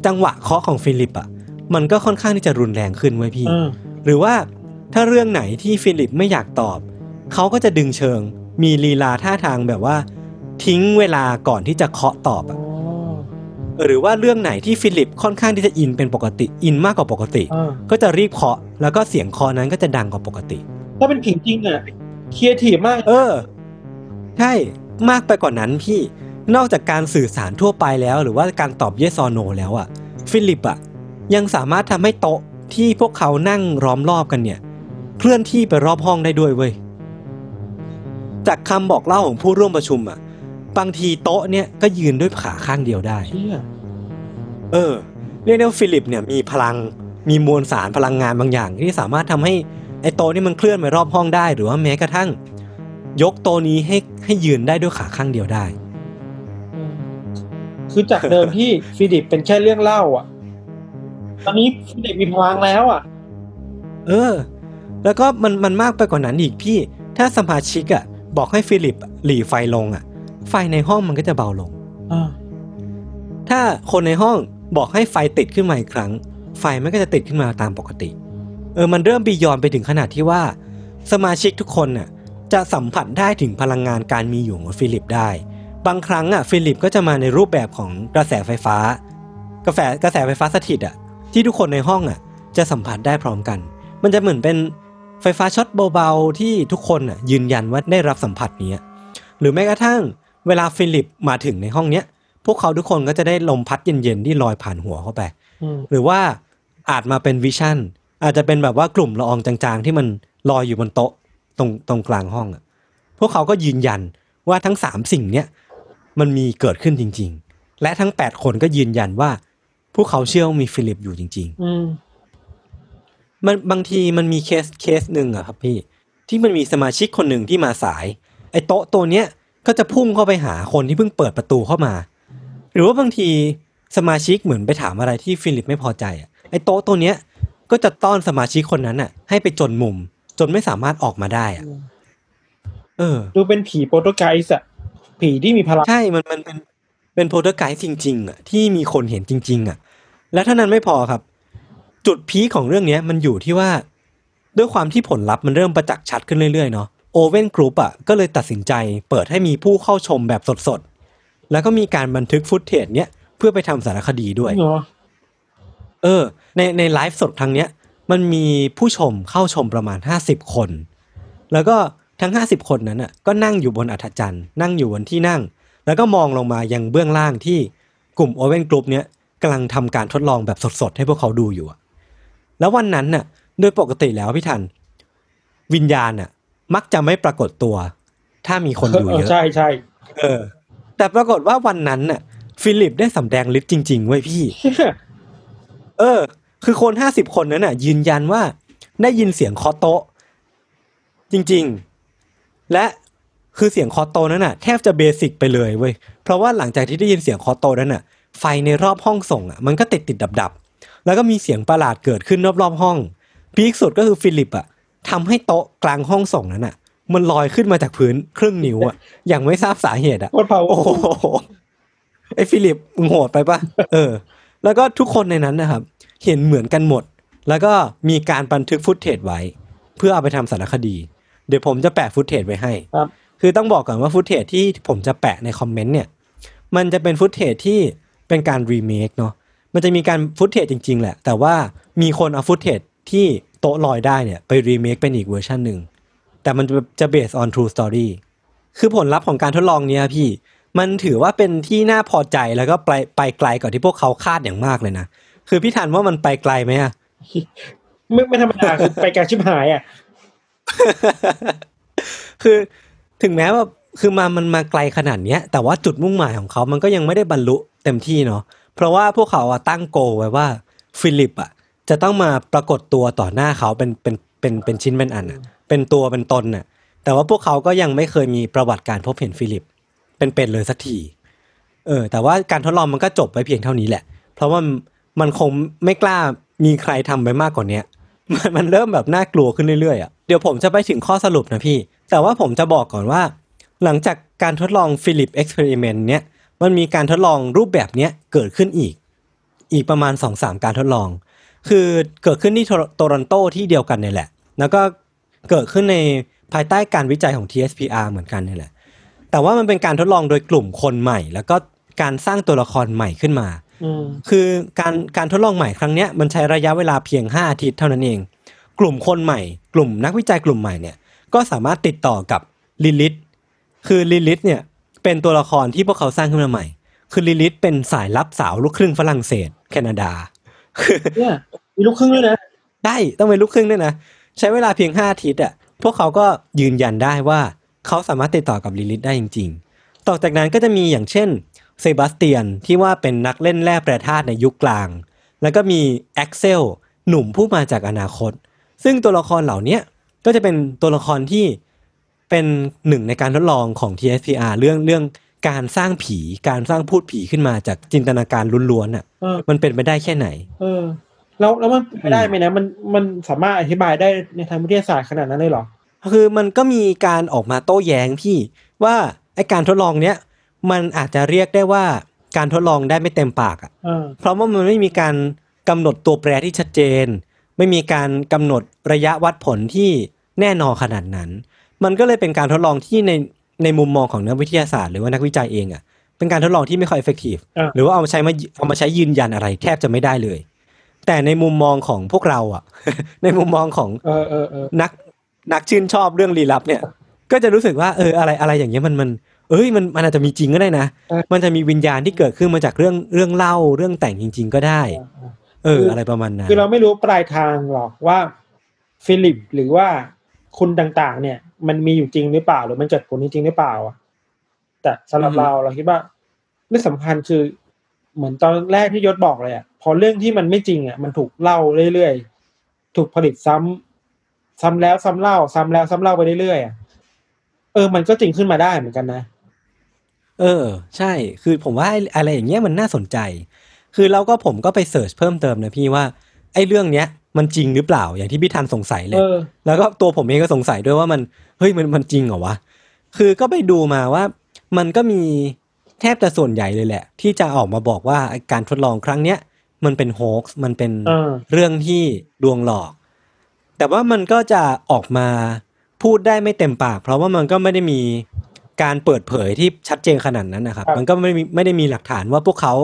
จังหวะเคาะของฟิลิปอะ มันก็ค่อนข้างที่จะรุนแรงขึ้นเว้ยพี่เออหรือว่าถ้าเรื่องไหนที่ฟิลิปไม่อยากตอบ เขาก็จะดึงเชิง มีลีลาท่าทางแบบว่า ทิ้งเวลาก่อนที่จะเคาะตอบอ๋อะอหรือว่าเรื่องไหนที่ฟิลิปค่อนข้างที่จะอินเป็นปกติอินมากกว่าปกติเออก็จะรีบเคาะ แล้วก็เสียงเคาะนั้นก็จะดังกว่าปกติ ถ้าเป็นผีจริงอะครีเอทีฟมาก เออ ใช่มากไปกว่านั้นพี่นอกจากการสื่อสารทั่วไปแล้ว หรือว่าการตอบ yes or no แล้วอะฟิลิปอะ ยังสามารถทำให้โต๊ะที่พวกเขานั่งล้อมรอบกันเนี่ยเคลื่อนที่ไปรอบห้องได้ด้วยเว้ยจากคำบอกเล่าของผู้ร่วมประชุมอะบางทีโต๊ะเนี่ยก็ยืนด้วยขาข้างเดียวได้เชี่ยเออเรียกได้ว่าฟิลิปเนี่ยมีพลังมีมวลสารพลังงานบางอย่าง ที่สามารถทำให้ไอ้โต๊ะนี่มันเคลื่อนไปรอบห้องได้ หรือว่าแม้กระทั่ง ยกโต๊ะนี้ให้ให้ยืนได้ด้วยขาข้างเดียวได้เออคือจากเดิมที่ฟิลิปเป็นแค่เรื่องเล่าอะ ตอนนี้ฟิลิปมีพลังแล้วอะ เออ แล้วก็มันมันมากไปกว่านั้นอีกพี่ ถ้าสมาชิกอะบอกให้ฟิลิปหรี่ไฟลงอะไฟในห้องมันก็จะเบาลงอ่าถ้าคนในห้องบอกให้ไฟติดขึ้นมาอีกครั้ง ไฟมันก็จะติดขึ้นมาตามปกติ เออมันเริ่ม beyond ไปถึงขนาดที่ว่า สมาชิกทุกคนน่ะ จะสัมผัสได้ถึงพลังงานการมีอยู่ของฟิลิปได้ บางครั้งอะฟิลิปก็จะมาในรูปแบบของกระแสไฟฟ้ากระแสกระแสไฟฟ้าสถิตอะ ที่ทุกคนในห้องอะจะสัมผัสได้พร้อมกัน มันจะเหมือนเป็นไฟฟ้าช็อตเบาๆ ที่ทุกคนอะยืนยันว่าได้รับสัมผัสนี้ หรือแม้กระทั่งเวลาฟิลิปมาถึงในห้องเนี้ยพวกเขาทุกคนก็จะได้ลมพัดเย็นๆที่ลอยผ่านหัวเข้าไปอืมหรือว่าอาจมาเป็น vision อาจจะเป็นแบบว่ากลุ่มละอองจางๆ ที่มันลอยอยู่บนโต๊ะตรงตรงกลางห้องอะพวกเขาก็ยืนยันว่าทั้งสามสิ่งเนี้ยมันมีเกิดขึ้นจริง ๆ และทั้งแปดคนก็ยืนยันว่า พวกเขาเชื่อว่ามีฟิลิปอยู่จริงอืมๆมันบางทีมันมี case case หนึ่งอะครับพี่ ที่มันมีสมาชิกคนหนึ่งที่มาสาย ไอ้โต๊ะตัวเนี้ยก็จะพุ่งเข้าไปหาคนที่เพิ่งเปิดประตูเข้ามา หรือว่าบางทีสมาชิกเหมือนไปถามอะไรที่ฟิลิปไม่พอใจอะไอ้โต๊ะตัวเนี้ยก็จะต้อนสมาชิกคนนั้นอะให้ไปจนมุม จนไม่สามารถออกมาได้อะเออ ดูเป็นผี poltergeist อะผีที่มีพลัง ใช่ มันมันเป็นเป็น poltergeist จริง ๆอะที่มีคนเห็นจริง ๆอะ และเท่านั้นไม่พอครับ จุด peak ของเรื่องเนี้ยมันอยู่ที่ว่า ด้วยความที่ผลลัพธ์มันเริ่มประจักษ์ชัดขึ้นเรื่อยๆเนาะ Owen Group อะก็เลยตัดสินใจเปิดให้มีผู้เข้าชมแบบสดๆ แล้วก็มีการบันทึก footage เนี้ยเพื่อไปทำสารคดีด้วยเหรอเออ ในในไลฟ์สดครั้งเนี้ย มันมีผู้ชมเข้าชมประมาณห้าสิบคน แล้วก็ทั้งห้าสิบคนนั้นอะก็นั่งอยู่บนอัฒจันทร์นั่งอยู่บนที่นั่ง แล้วก็มองลงมายังเบื้องล่างที่กลุ่ม Owen Group เนี้ย กำลังทำการทดลองแบบสดๆ ให้พวกเขาดูอยู่อะแล้ววันนั้นน่ะ โดยปกติแล้วพี่ทัน วิญญาณน่ะ มักจะไม่ปรากฏตัว ถ้ามีคนอยู่เออเยอะอะใช่ใช่เออ แต่ปรากฏว่าวันนั้นน่ะ ฟิลิปได้สำแดงฤทธิ์จริงๆเว้ยพี่ เออ คือคนห้าสิบคนนั้นน่ะ ยืนยันว่าได้ยินเสียงเคาะโต๊ะจริง ๆ และคือเสียงเคาะโต๊ะนั้นน่ะ แทบจะ basic ไปเลยเว้ยเพราะว่าหลังจากที่ได้ยินเสียงเคาะโต๊ะนั้นน่ะ ไฟในรอบห้องส่งอะมันก็ติดติดดับดับๆแล้วก็มีเสียงประหลาดเกิดขึ้นรอบๆห้อง peak สุดก็คือฟิลิปอะทำให้โต๊ะกลางห้องส่งนั้นอะ มันลอยขึ้นมาจากพื้นครึ่งนิ้วอะอย่างไม่ทราบสาเหตุอะโคตรเผาโอ้โหไอ้ฟิลิปมึงโหดไปปะเออ แล้วก็ทุกคนในนั้นนะครับ เห็นเหมือนกันหมด แล้วก็มีการบันทึก footage ไว้ เพื่อเอาไปทำสารคดี เดี๋ยวผมจะแปะ footage ไว้ให้ครับคือต้องบอกก่อนว่า footage ที่ผมจะแปะในคอมเมนต์เนี่ย มันจะเป็น footage ที่ เป็นการรีเมคเนาะมันจะมีการ footage จริง ๆ แหละ แต่ว่ามีคนเอา footage ที่โต๊ะลอยได้เนี่ยไปรีเมคเป็นอีกเวอร์ชันหนึ่งแต่มันจะจะ based on true story คือผลลัพธ์ของการทดลองเนี้ยพี่มันถือว่าเป็นที่น่าพอใจแล้วก็ไปไปไกลกว่าที่พวกเขาคาดอย่างมากเลยนะคือพี่ทันว่ามันไปไกลไหมอะไม่ไม่ธรรมดาคือไปไกลชิบหายอะคือถึงแม้ว่าคือมามันมาไกลขนาดเนี้ย แต่ว่าจุดมุ่งหมายของเขามันก็ยังไม่ได้บรรลุ เต็มที่เนาะเพราะว่าพวกเขาอะตั้ง goal ไว้ว่าฟิลิปอะจะต้องมาปรากฏตัวต่อหน้าเขาเป็นเป็นเป็นเป็นชิ้นเป็นอันอะเป็นตัวเป็นตนน่ะ แต่ว่าพวกเขาก็ยังไม่เคยมีประวัติการพบเห็นฟิลิป เป็นๆเลยสักทีเออ แต่ว่าการทดลองมันก็จบไปเพียงเท่านี้แหละ เพราะว่ามันคงไม่กล้ามีใครทำไปมากกว่าเนี้มันมันเริ่มแบบน่ากลัวขึ้นเรื่อยๆอะเดี๋ยวผมจะไปถึงข้อสรุปนะพี่ แต่ว่าผมจะบอกก่อนว่า หลังจากการทดลองฟิลิป experiment เนี้ย มันมีการทดลองรูปแบบเนี้ยเกิดขึ้นอีก อีกประมาณ2อสามการทดลอง คือเกิดขึ้นที่โทรโตรอนโตที่เดียวกันเนี่ยแหละ แล้วก็เกิดขึ้นในภายใต้การวิจัยของ TSPR เหมือนกันนี่แหละ แต่ว่ามันเป็นการทดลองโดยกลุ่มคนใหม่ แล้วก็การสร้างตัวละครใหม่ขึ้นมาอืมคือการการทดลองใหม่ครั้งเนี้ยมันใช้ระยะเวลาเพียง 5 อาทิตย์เท่านั้นเอง กลุ่มคนใหม่ กลุ่มนักวิจัยกลุ่มใหม่เนี่ยก็สามารถติดต่อกับลิลิตคือลิลิตเนี่ย เป็นตัวละครที่พวกเขาสร้างขึ้นมาใหม่ คือลิลิตเป็นสายลับสาวลูกครึ่งฝรั่งเศส แคนาดาเนี่ยมีลูกครึ่งด้วยนะใช่ต้องเป็นลูกครึ่งด้วยนะ ใช้เวลาเพียง5อาทิตย์อะพวกเขาก็ยืนยันได้ว่าเขาสามารถติดต่อกับลิลิตได้จริง ๆ ต่อจากนั้นก็จะมีอย่างเช่นเซบาสเตียนที่ว่าเป็นนักเล่นแร่แปรธาตุในยุคกลาง แล้วก็มีแอ็กเซลหนุ่มผู้มาจากอนาคต ซึ่งตัวละครเหล่าเนี้ยก็จะเป็นตัวละครที่ เป็นหนึ่งในการทดลองของ TSPR เรื่องเรื่องการสร้างผีการสร้างภูตผีขึ้นมาจากจินตนาการล้วนๆอะเออมันเป็นไปได้แค่ไหน เออ แล้วแล้วมันเป็นไปได้ไหมนะมันมันสามารถอธิบายได้ในทางวิทยาศาสตร์ขนาดนั้นเลยเหรอ คือมันก็มีการออกมาโต้แย้งพี่ว่าไอการทดลองเนี้ยมันอาจจะเรียกได้ว่าการทดลองได้ไม่เต็มปากอะเออเพราะว่ามันไม่มีการกำหนดตัวแปรที่ชัดเจน ไม่มีการกำหนดระยะวัดผลที่แน่นอนขนาดนั้น มันก็เลยเป็นการทดลองที่ในในมุมมองของนักวิทยาศาสตร์หรือว่านักวิจัยเองอะเป็นการทดลองที่ไม่ค่อย effective อะหรือว่าเอามาใช้มาเอามาใช้ยืนยันอะไรแทบจะไม่ได้เลย แต่ในมุมมองของพวกเราอะ ในมุมมองของเออเออเออนักนักชื่นชอบเรื่องลี้ลับเนี่ย ก็จะรู้สึกว่าเอออะไรอะไรอย่างเงี้ยมันมันเอ้ยมันมันอาจจะมีจริงก็ได้นะ มันจะมีวิญญาณที่เกิดขึ้นมาจากเรื่องเรื่องเล่าเรื่องแต่งจริง ๆ ก็ได้ เออ อะไรประมาณนั้นคือเราไม่รู้ปลายทางหรอกว่า ฟิลิปหรือว่าคุณต่างๆ เนี่ย มันมีอยู่จริงหรือเปล่า หรือมันเกิดผลจริงๆหรือเปล่าอะแต่สำหรับอือฮึเราเราคิดว่าเรื่องสำคัญคือ เหมือนตอนแรกที่ยศบอกเลยอะพอเรื่องที่มันไม่จริงอะมันถูกเล่าเรื่อยๆถูกผลิตซ้ำซ้ำแล้วซ้ำเล่า ซ้ำแล้วซ้ำเล่าไปเรื่อยๆอะเออ มันก็จริงขึ้นมาได้เหมือนกันนะ เออ ใช่ คือผมว่าไอ้อะไรอย่างเงี้ยมันน่าสนใจ คือเราก็ผมก็ไปเสิร์ชเพิ่มเติมนะพี่ว่าไอ้เรื่องเนี้ย มันจริงหรือเปล่าอย่างที่พี่ทันสงสัยเลเอยอแล้วก็ตัวผมเองก็สงสัยด้วยว่ามันเฮ้ยมันมันจริงเหรอวะคือก็ไปดูมาว่ามันก็มีแทบจะส่วนใหญ่เลยแหละ ที่จะออกมาบอกว่าไอ้การทดลองครั้งเนี้ยมันเป็นโฮกส์มันเป็นเออเรื่องที่ลวงหลอก แต่ว่ามันก็จะออกมาพูดได้ไม่เต็มปาก เพราะว่ามันก็ไม่ได้มีการเปิดเผยที่ชัดเจนขนาดนั้นนะครับครับมันก็ไม่มีไม่ได้มีหลักฐานว่าพวกเขา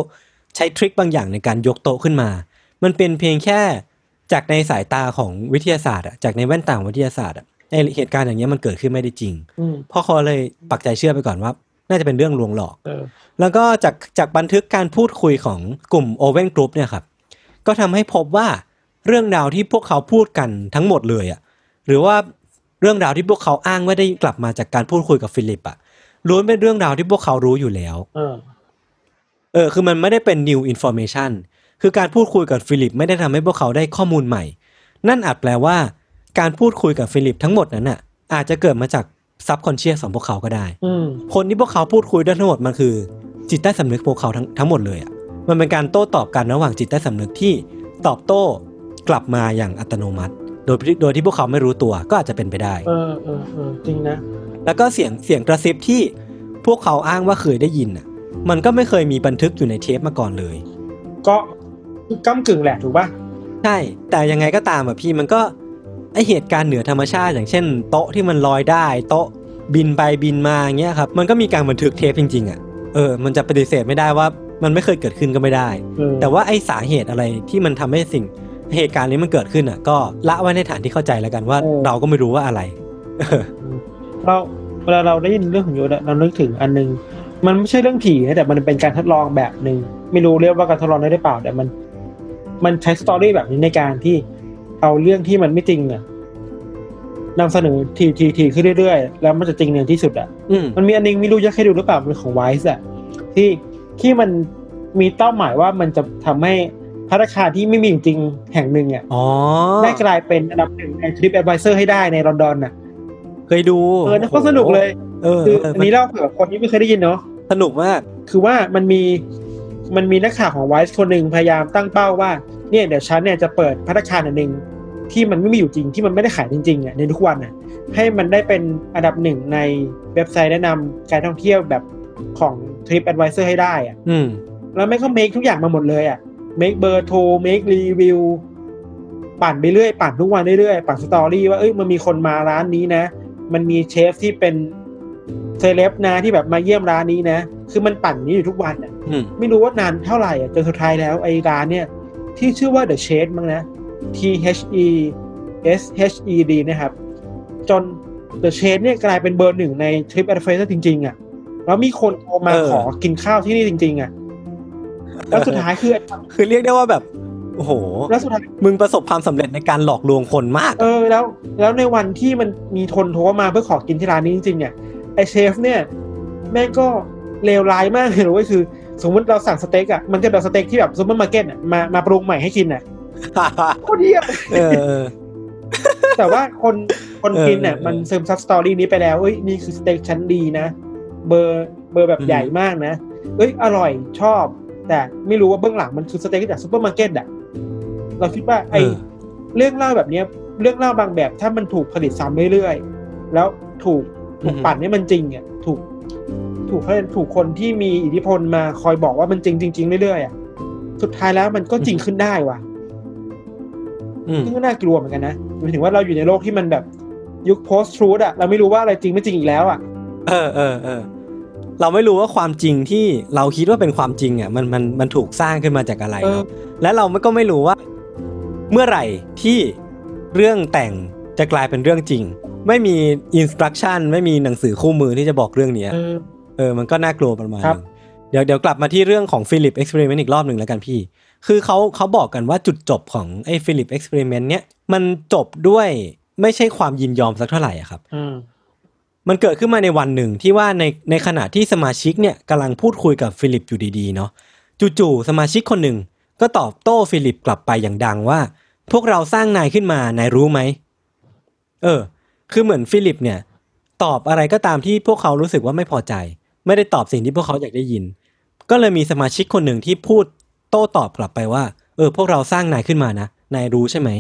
ใช้ trick บางอย่างในการยกโต๊ะขึ้นมา มันเป็นเพียงแค่ จากในสายตาของวิทยาศาสตร์อะจากในแว่นตาของวิทยาศาสตร์อะไอเหตุการณ์อย่างเงี้ยมันเกิดขึ้นไม่ได้จริงอืมพวกเขาเลยปักใจเชื่อไปก่อนว่า น่าจะเป็นเรื่องลวงหลอกเออแล้วก็จากจากบันทึกการพูดคุยของกลุ่ม o อเว่นกรุ๊ปเนี่ยครับก็ทำให้พบว่าเรื่องราวที่พวกเขาพูดกันทั้งหมดเลยอะ่ะหรือว่าเรื่องราวที่พวกเขาอ้างว่าได้กลับมาจากการพูดคุยกับฟิลิปอะ่ะล้วนเป็นเรื่องราวที่พวกเขารู้อยู่แล้วเออเออคือมันไม่ได้เป็น new information คือการพูดคุยกับฟิลิปไม่ได้ทำให้พวกเขาได้ข้อมูลใหม่ นั่นอาจแปลว่า การพูดคุยกับฟิลิปทั้งหมดนั้นน่ะ อาจจะเกิดมาจาก subconscious ของพวกเขาก็ได้อืมคนที่พวกเขาพูดคุยด้วยทั้งหมดมันคือ จิตใต้สำนึกพวกเขาทั้งทั้งหมดเลยอะมันเป็นการโต้ตอบกันระหว่างจิตใต้สำนึกที่ตอบโต้กลับมาอย่างอัตโนมัติ โดยโดยที่พวกเขาไม่รู้ตัวก็อาจจะเป็นไปได้ เออเออเออจริงนะ แล้วก็เสียงเสียงกระซิบที่พวกเขาอ้างว่าเคยได้ยินอะ มันก็ไม่เคยมีบันทึกอยู่ในเทปมาก่อนเลย ก็ ก้ากึ่งแหละถูกป่ะใช่ แต่ยังไงก็ตามอะพี่มันก็ไอเหตุการณ์เหนือธรรมชาติ อย่างเช่น โต๊ะที่มันลอยได้โต๊ะบินไปบินมาอย่างเงี้ยครับมันก็มีการบันทึกเทปจริงๆอะเออ มันจะปฏิเสธไม่ได้ว่ามันไม่เคยเกิดขึ้นก็ไม่ได้เออแต่ว่าไอสาเหตุอะไรที่มันทำให้สิ่งเหตุการณ์นี้มันเกิดขึ้นอะ ก็ละไว้ในฐานที่เข้าใจแล้วกันว่าเราก็ไม่รู้ว่าอะไรเออเราเวลาเราได้ยินเรื่องของโยดะเรานึกถึงอันนึง มันไม่ใช่เรื่องผีนะแต่มันเป็นการทดลองแบบหนึ่งไม่รู้เรียกว่าการทดลองได้หรือเปล่า แต่มัน มันใช้สตอรี่แบบนี้ในการที่เอาเรื่องที่มันไม่จริงอะนำเสนอทีทีทีขึ้นเรื่อยๆ แล้วมันจะจริงในที่สุดอะอืมมันมีอันนึงไม่รู้จะเคยดูหรือเปล่ามันของไวส์อะที่ที่มันมีเป้าหมายว่ามันจะทำให้พัตตาคารที่ไม่มีอยู่จริงแห่งหนึ่งอะอ๋อได้กลายเป็นอันดับหนึ่งในทริปแอดไวเซอร์ให้ได้ในลอนดอนน่ะ เคยดู เออนั่นก็สนุกเลย เออคือเอออันนี้เล่าเผื่อคนที่ไม่เคยได้ยินเนาะสนุกมาก คือว่ามันมี มันมีนักข่าวของไวส์คนหนึ่งพยายามตั้งเป้าว่าเนี่ยเดี๋ยวฉันเนี่ยจะเปิดพัตตาคารอันหนึ่งที่มันไม่มีอยู่จริงที่มันไม่ได้ขายจริงๆอะในทุกวันอะให้มันได้เป็นอันดับหนึ่งในเว็บไซต์แนะนำการท่องเที่ยวแบบของ Trip Advisor ให้ได้อะอืมแล้วไม่ก็เมคทุกอย่างมาหมดเลยอะเมคเบอร์โทรเมครีวิวปั่นไปเรื่อยปั่นทุกวันเรื่อยๆปั่นสตอรี่ว่าเอ้ยมันมีคนมาร้านนี้นะ มันมีเชฟที่เป็น เซเลบนะที่แบบมาเยี่ยมร้านนี้นะ คือมันปั่นนี้อยู่ทุกวันอะอืมไม่รู้ว่านานเท่าไหร่อะจนสุดท้ายแล้วไอ้ร้านเนี่ย ที่ชื่อว่า The Shade มั้งนะ T H E S H E D นะครับ จน The Shed เนี่ยกลายเป็นเบอร์หนึ่งใน Trip Advisor จริง ๆ อะ แล้วมีคนโทรมาเออขอกินข้าวที่นี่จริง ๆ อะ แล้วสุดท้ายคือ คือเรียกได้ว่าแบบโอ้โห แล้วสุดท้ายมึงประสบความสำเร็จในการหลอกลวงคนมาก เออ แล้ว แล้วในวันที่มันมีคนโทรมาเพื่อขอกินที่ร้านนี้จริงๆเนี่ย ไอเชฟเนี่ยแม่งก็เลวร้ายมากเลยนะเว้ยคือ สมมติเราสั่งสเต็กอะมันจะแบบสเต็กที่แบบซูเปอร์มาร์เก็ตอะมามาปรุงใหม่ให้กินอะโคตรเยี่ยมเออเออแต่ว่าคนคนเออกินเนี่ยเออมันซึมซับ story นี้ไปแล้วเอ้ยนี่คือสเต็กชั้นดีนะ เบอร์เบอร์แบบอือฮึใหญ่มากนะ เอ้ยอร่อยชอบ แต่ไม่รู้ว่าเบื้องหลังมันคือสเต็กจากซูเปอร์มาร์เก็ตอะเราคิดว่าไอเออเรื่องเล่าแบบเนี้ย เรื่องเล่าบางแบบถ้ามันถูกผลิตซ้ำเรื่อยๆ แล้วถูก ถูกอือฮึปั่นให้มันจริงอะถูก ถูกเขาถูกคนที่มีอิทธิพลมาคอยบอกว่ามันจริงจริงๆเรื่อยๆอะสุดท้ายแล้วมันก็จริงขึ้นได้ว่ะอืมซึ่งก็น่ากลัวเหมือนกันนะหมายถึงว่าเราอยู่ในโลกที่มันแบบยุค post truth อะเราไม่รู้ว่าอะไรจริงไม่จริงอีกแล้วอะเออเออเออเราไม่รู้ว่าความจริงที่เราคิดว่าเป็นความจริงอะมันมันมันถูกสร้างขึ้นมาจากอะไรเออเนาะและเราก็ไม่รู้ว่า เมื่อไหร่ที่เรื่องแต่งจะกลายเป็นเรื่องจริง ไม่มีอินสตรักชั่นไม่มีหนังสือคู่มือที่จะบอกเรื่องเนี้ยเออเออมันก็น่ากลัวประมาณครับนึงเดี๋ยวเดี๋ยวกลับมาที่เรื่องของฟิลิป experiment อีกรอบหนึ่งแล้วกันพี่ คือเขาเขาบอกกันว่าจุดจบของไอ้ฟิลิป experiment เนี้ยมันจบด้วยไม่ใช่ความยินยอมสักเท่าไหร่อะครับอืมมันเกิดขึ้นมาในวันหนึ่งที่ว่าในในขณะที่สมาชิกเนี่ยกำลังพูดคุยกับฟิลิปอยู่ดีๆเนาะจู่ๆสมาชิกคนหนึ่งก็ตอบโต้ฟิลิปกลับไปอย่างดังว่า พวกเราสร้างนายขึ้นมานายรู้ไหมเออ คือเหมือนฟิลิปเนี่ย ตอบอะไรก็ตามที่พวกเขารู้สึกว่าไม่พอใจ ไม่ได้ตอบสิ่งที่พวกเขาอยากได้ยิน ก็เลยมีสมาชิกคนหนึ่งที่พูดโต้ตอบกลับไปว่า เออ พวกเราสร้างนายขึ้นมานะนายรู้ใช่ไหม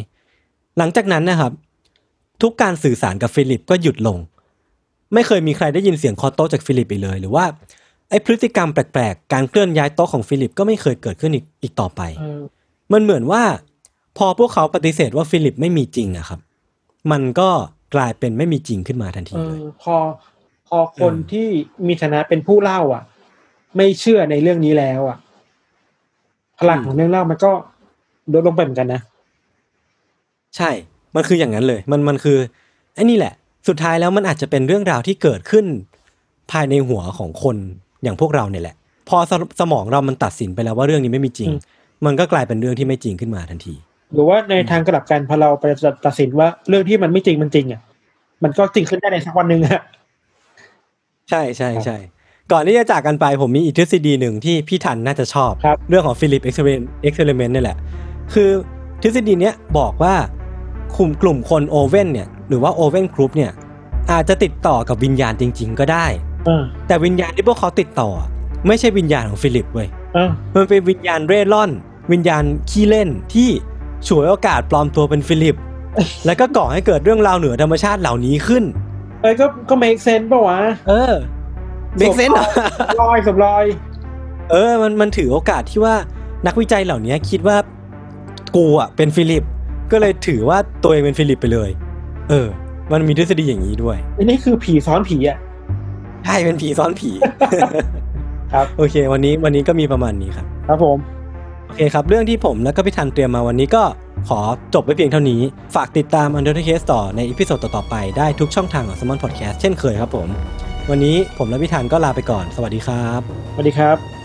หลังจากนั้นนะครับ ทุกการสื่อสารกับฟิลิปก็หยุดลง ไม่เคยมีใครได้ยินเสียงเคาะโต๊ะจากฟิลิปอีกเลย หรือว่าไอ้พฤติกรรมแปลกๆ การเคลื่อนย้ายโต๊ะของฟิลิปก็ไม่เคยเกิดขึ้นอีกอีกต่อไปเออมันเหมือนว่า พอพวกเขาปฏิเสธว่าฟิลิปไม่มีจริงอะครับ มันก็ กลายเป็นไม่มีจริงขึ้นมาทันทีเอเลยอพอพอคนเออที่มีฐานะเป็นผู้เล่า อะ ไม่เชื่อในเรื่องนี้แล้ว อะ พลังของเรื่องเล่ามันก็ลดลงไปเหมือนกันนะใช่ มันคืออย่างนั้นเลย มันมันคือไอ้นี่แหละ สุดท้ายแล้วมันอาจจะเป็นเรื่องราวที่เกิดขึ้น ภายในหัวของคนอย่างพวกเราเนี่ยแหละ พอสมองเรามันตัดสินไปแล้วว่าเรื่องนี้ไม่มีจริงอืมมันก็กลายเป็นเรื่องที่ไม่จริงขึ้นมาทันที หรือว่าในทางกลับกันพอเราไปตัดสินว่าเรื่องที่มันไม่จริงมันจริงอะมันก็จริงขึ้นได้ในสักวันหนึ่งอะใช่ใช่ใช่ก่อนที่จะจากกันไปผมมีอีกทฤษฎีหนึ่งที่พี่ทันน่าจะชอบครับเรื่องของ Philip Experiment นี่แหละ คือทฤษฎีเนี้ยบอกว่ากลุ่มกลุ่มคนโอเว่นเนี่ยหรือว่าโอเว่นกรุ๊ปเนี่ยอาจจะติดต่อกับวิญญาณจริง ๆ ก็ได้เออแต่วิญญาณที่พวกเขาติดต่ออะไม่ใช่วิญญาณของฟิลิปเว้ยเออมันเป็นวิญญาณเร่ร่อน วิญญาณขี้เล่นที่ ฉวยโอกาสปลอมตัวเป็นฟิลิป แล้วก็ก่อให้เกิดเรื่องราวเหนือธรรมชาติเหล่านี้ขึ้นเอ้ยก็ก็ make sense ป่าวะเออ make sense ลอยสมลอย เออมันมันถือโอกาสที่ว่านักวิจัยเหล่านี้คิดว่ากูอะเป็นฟิลิป ก็เลยถือว่าตัวเองเป็นฟิลิปไปเลย เออ มันมีทฤษฎีอย่างนี้ด้วยอันนี้คือผีซ้อนผีอะใช่เป็นผีซ้อนผี ครับ โอเค วันนี้วันนี้ก็มีประมาณนี้ครับ ครับผมโอเคครับ เรื่องที่ผมและก็พี่ทันเตรียมมาวันนี้ก็ขอจบไว้เพียงเท่านี้ ฝากติดตาม Untitled Case ต่อใน episode ต่อๆไปได้ทุกช่องทางของ Salmon Podcast เช่นเคยครับผม วันนี้ผมและพี่ทันก็ลาไปก่อน สวัสดีครับ สวัสดีครับ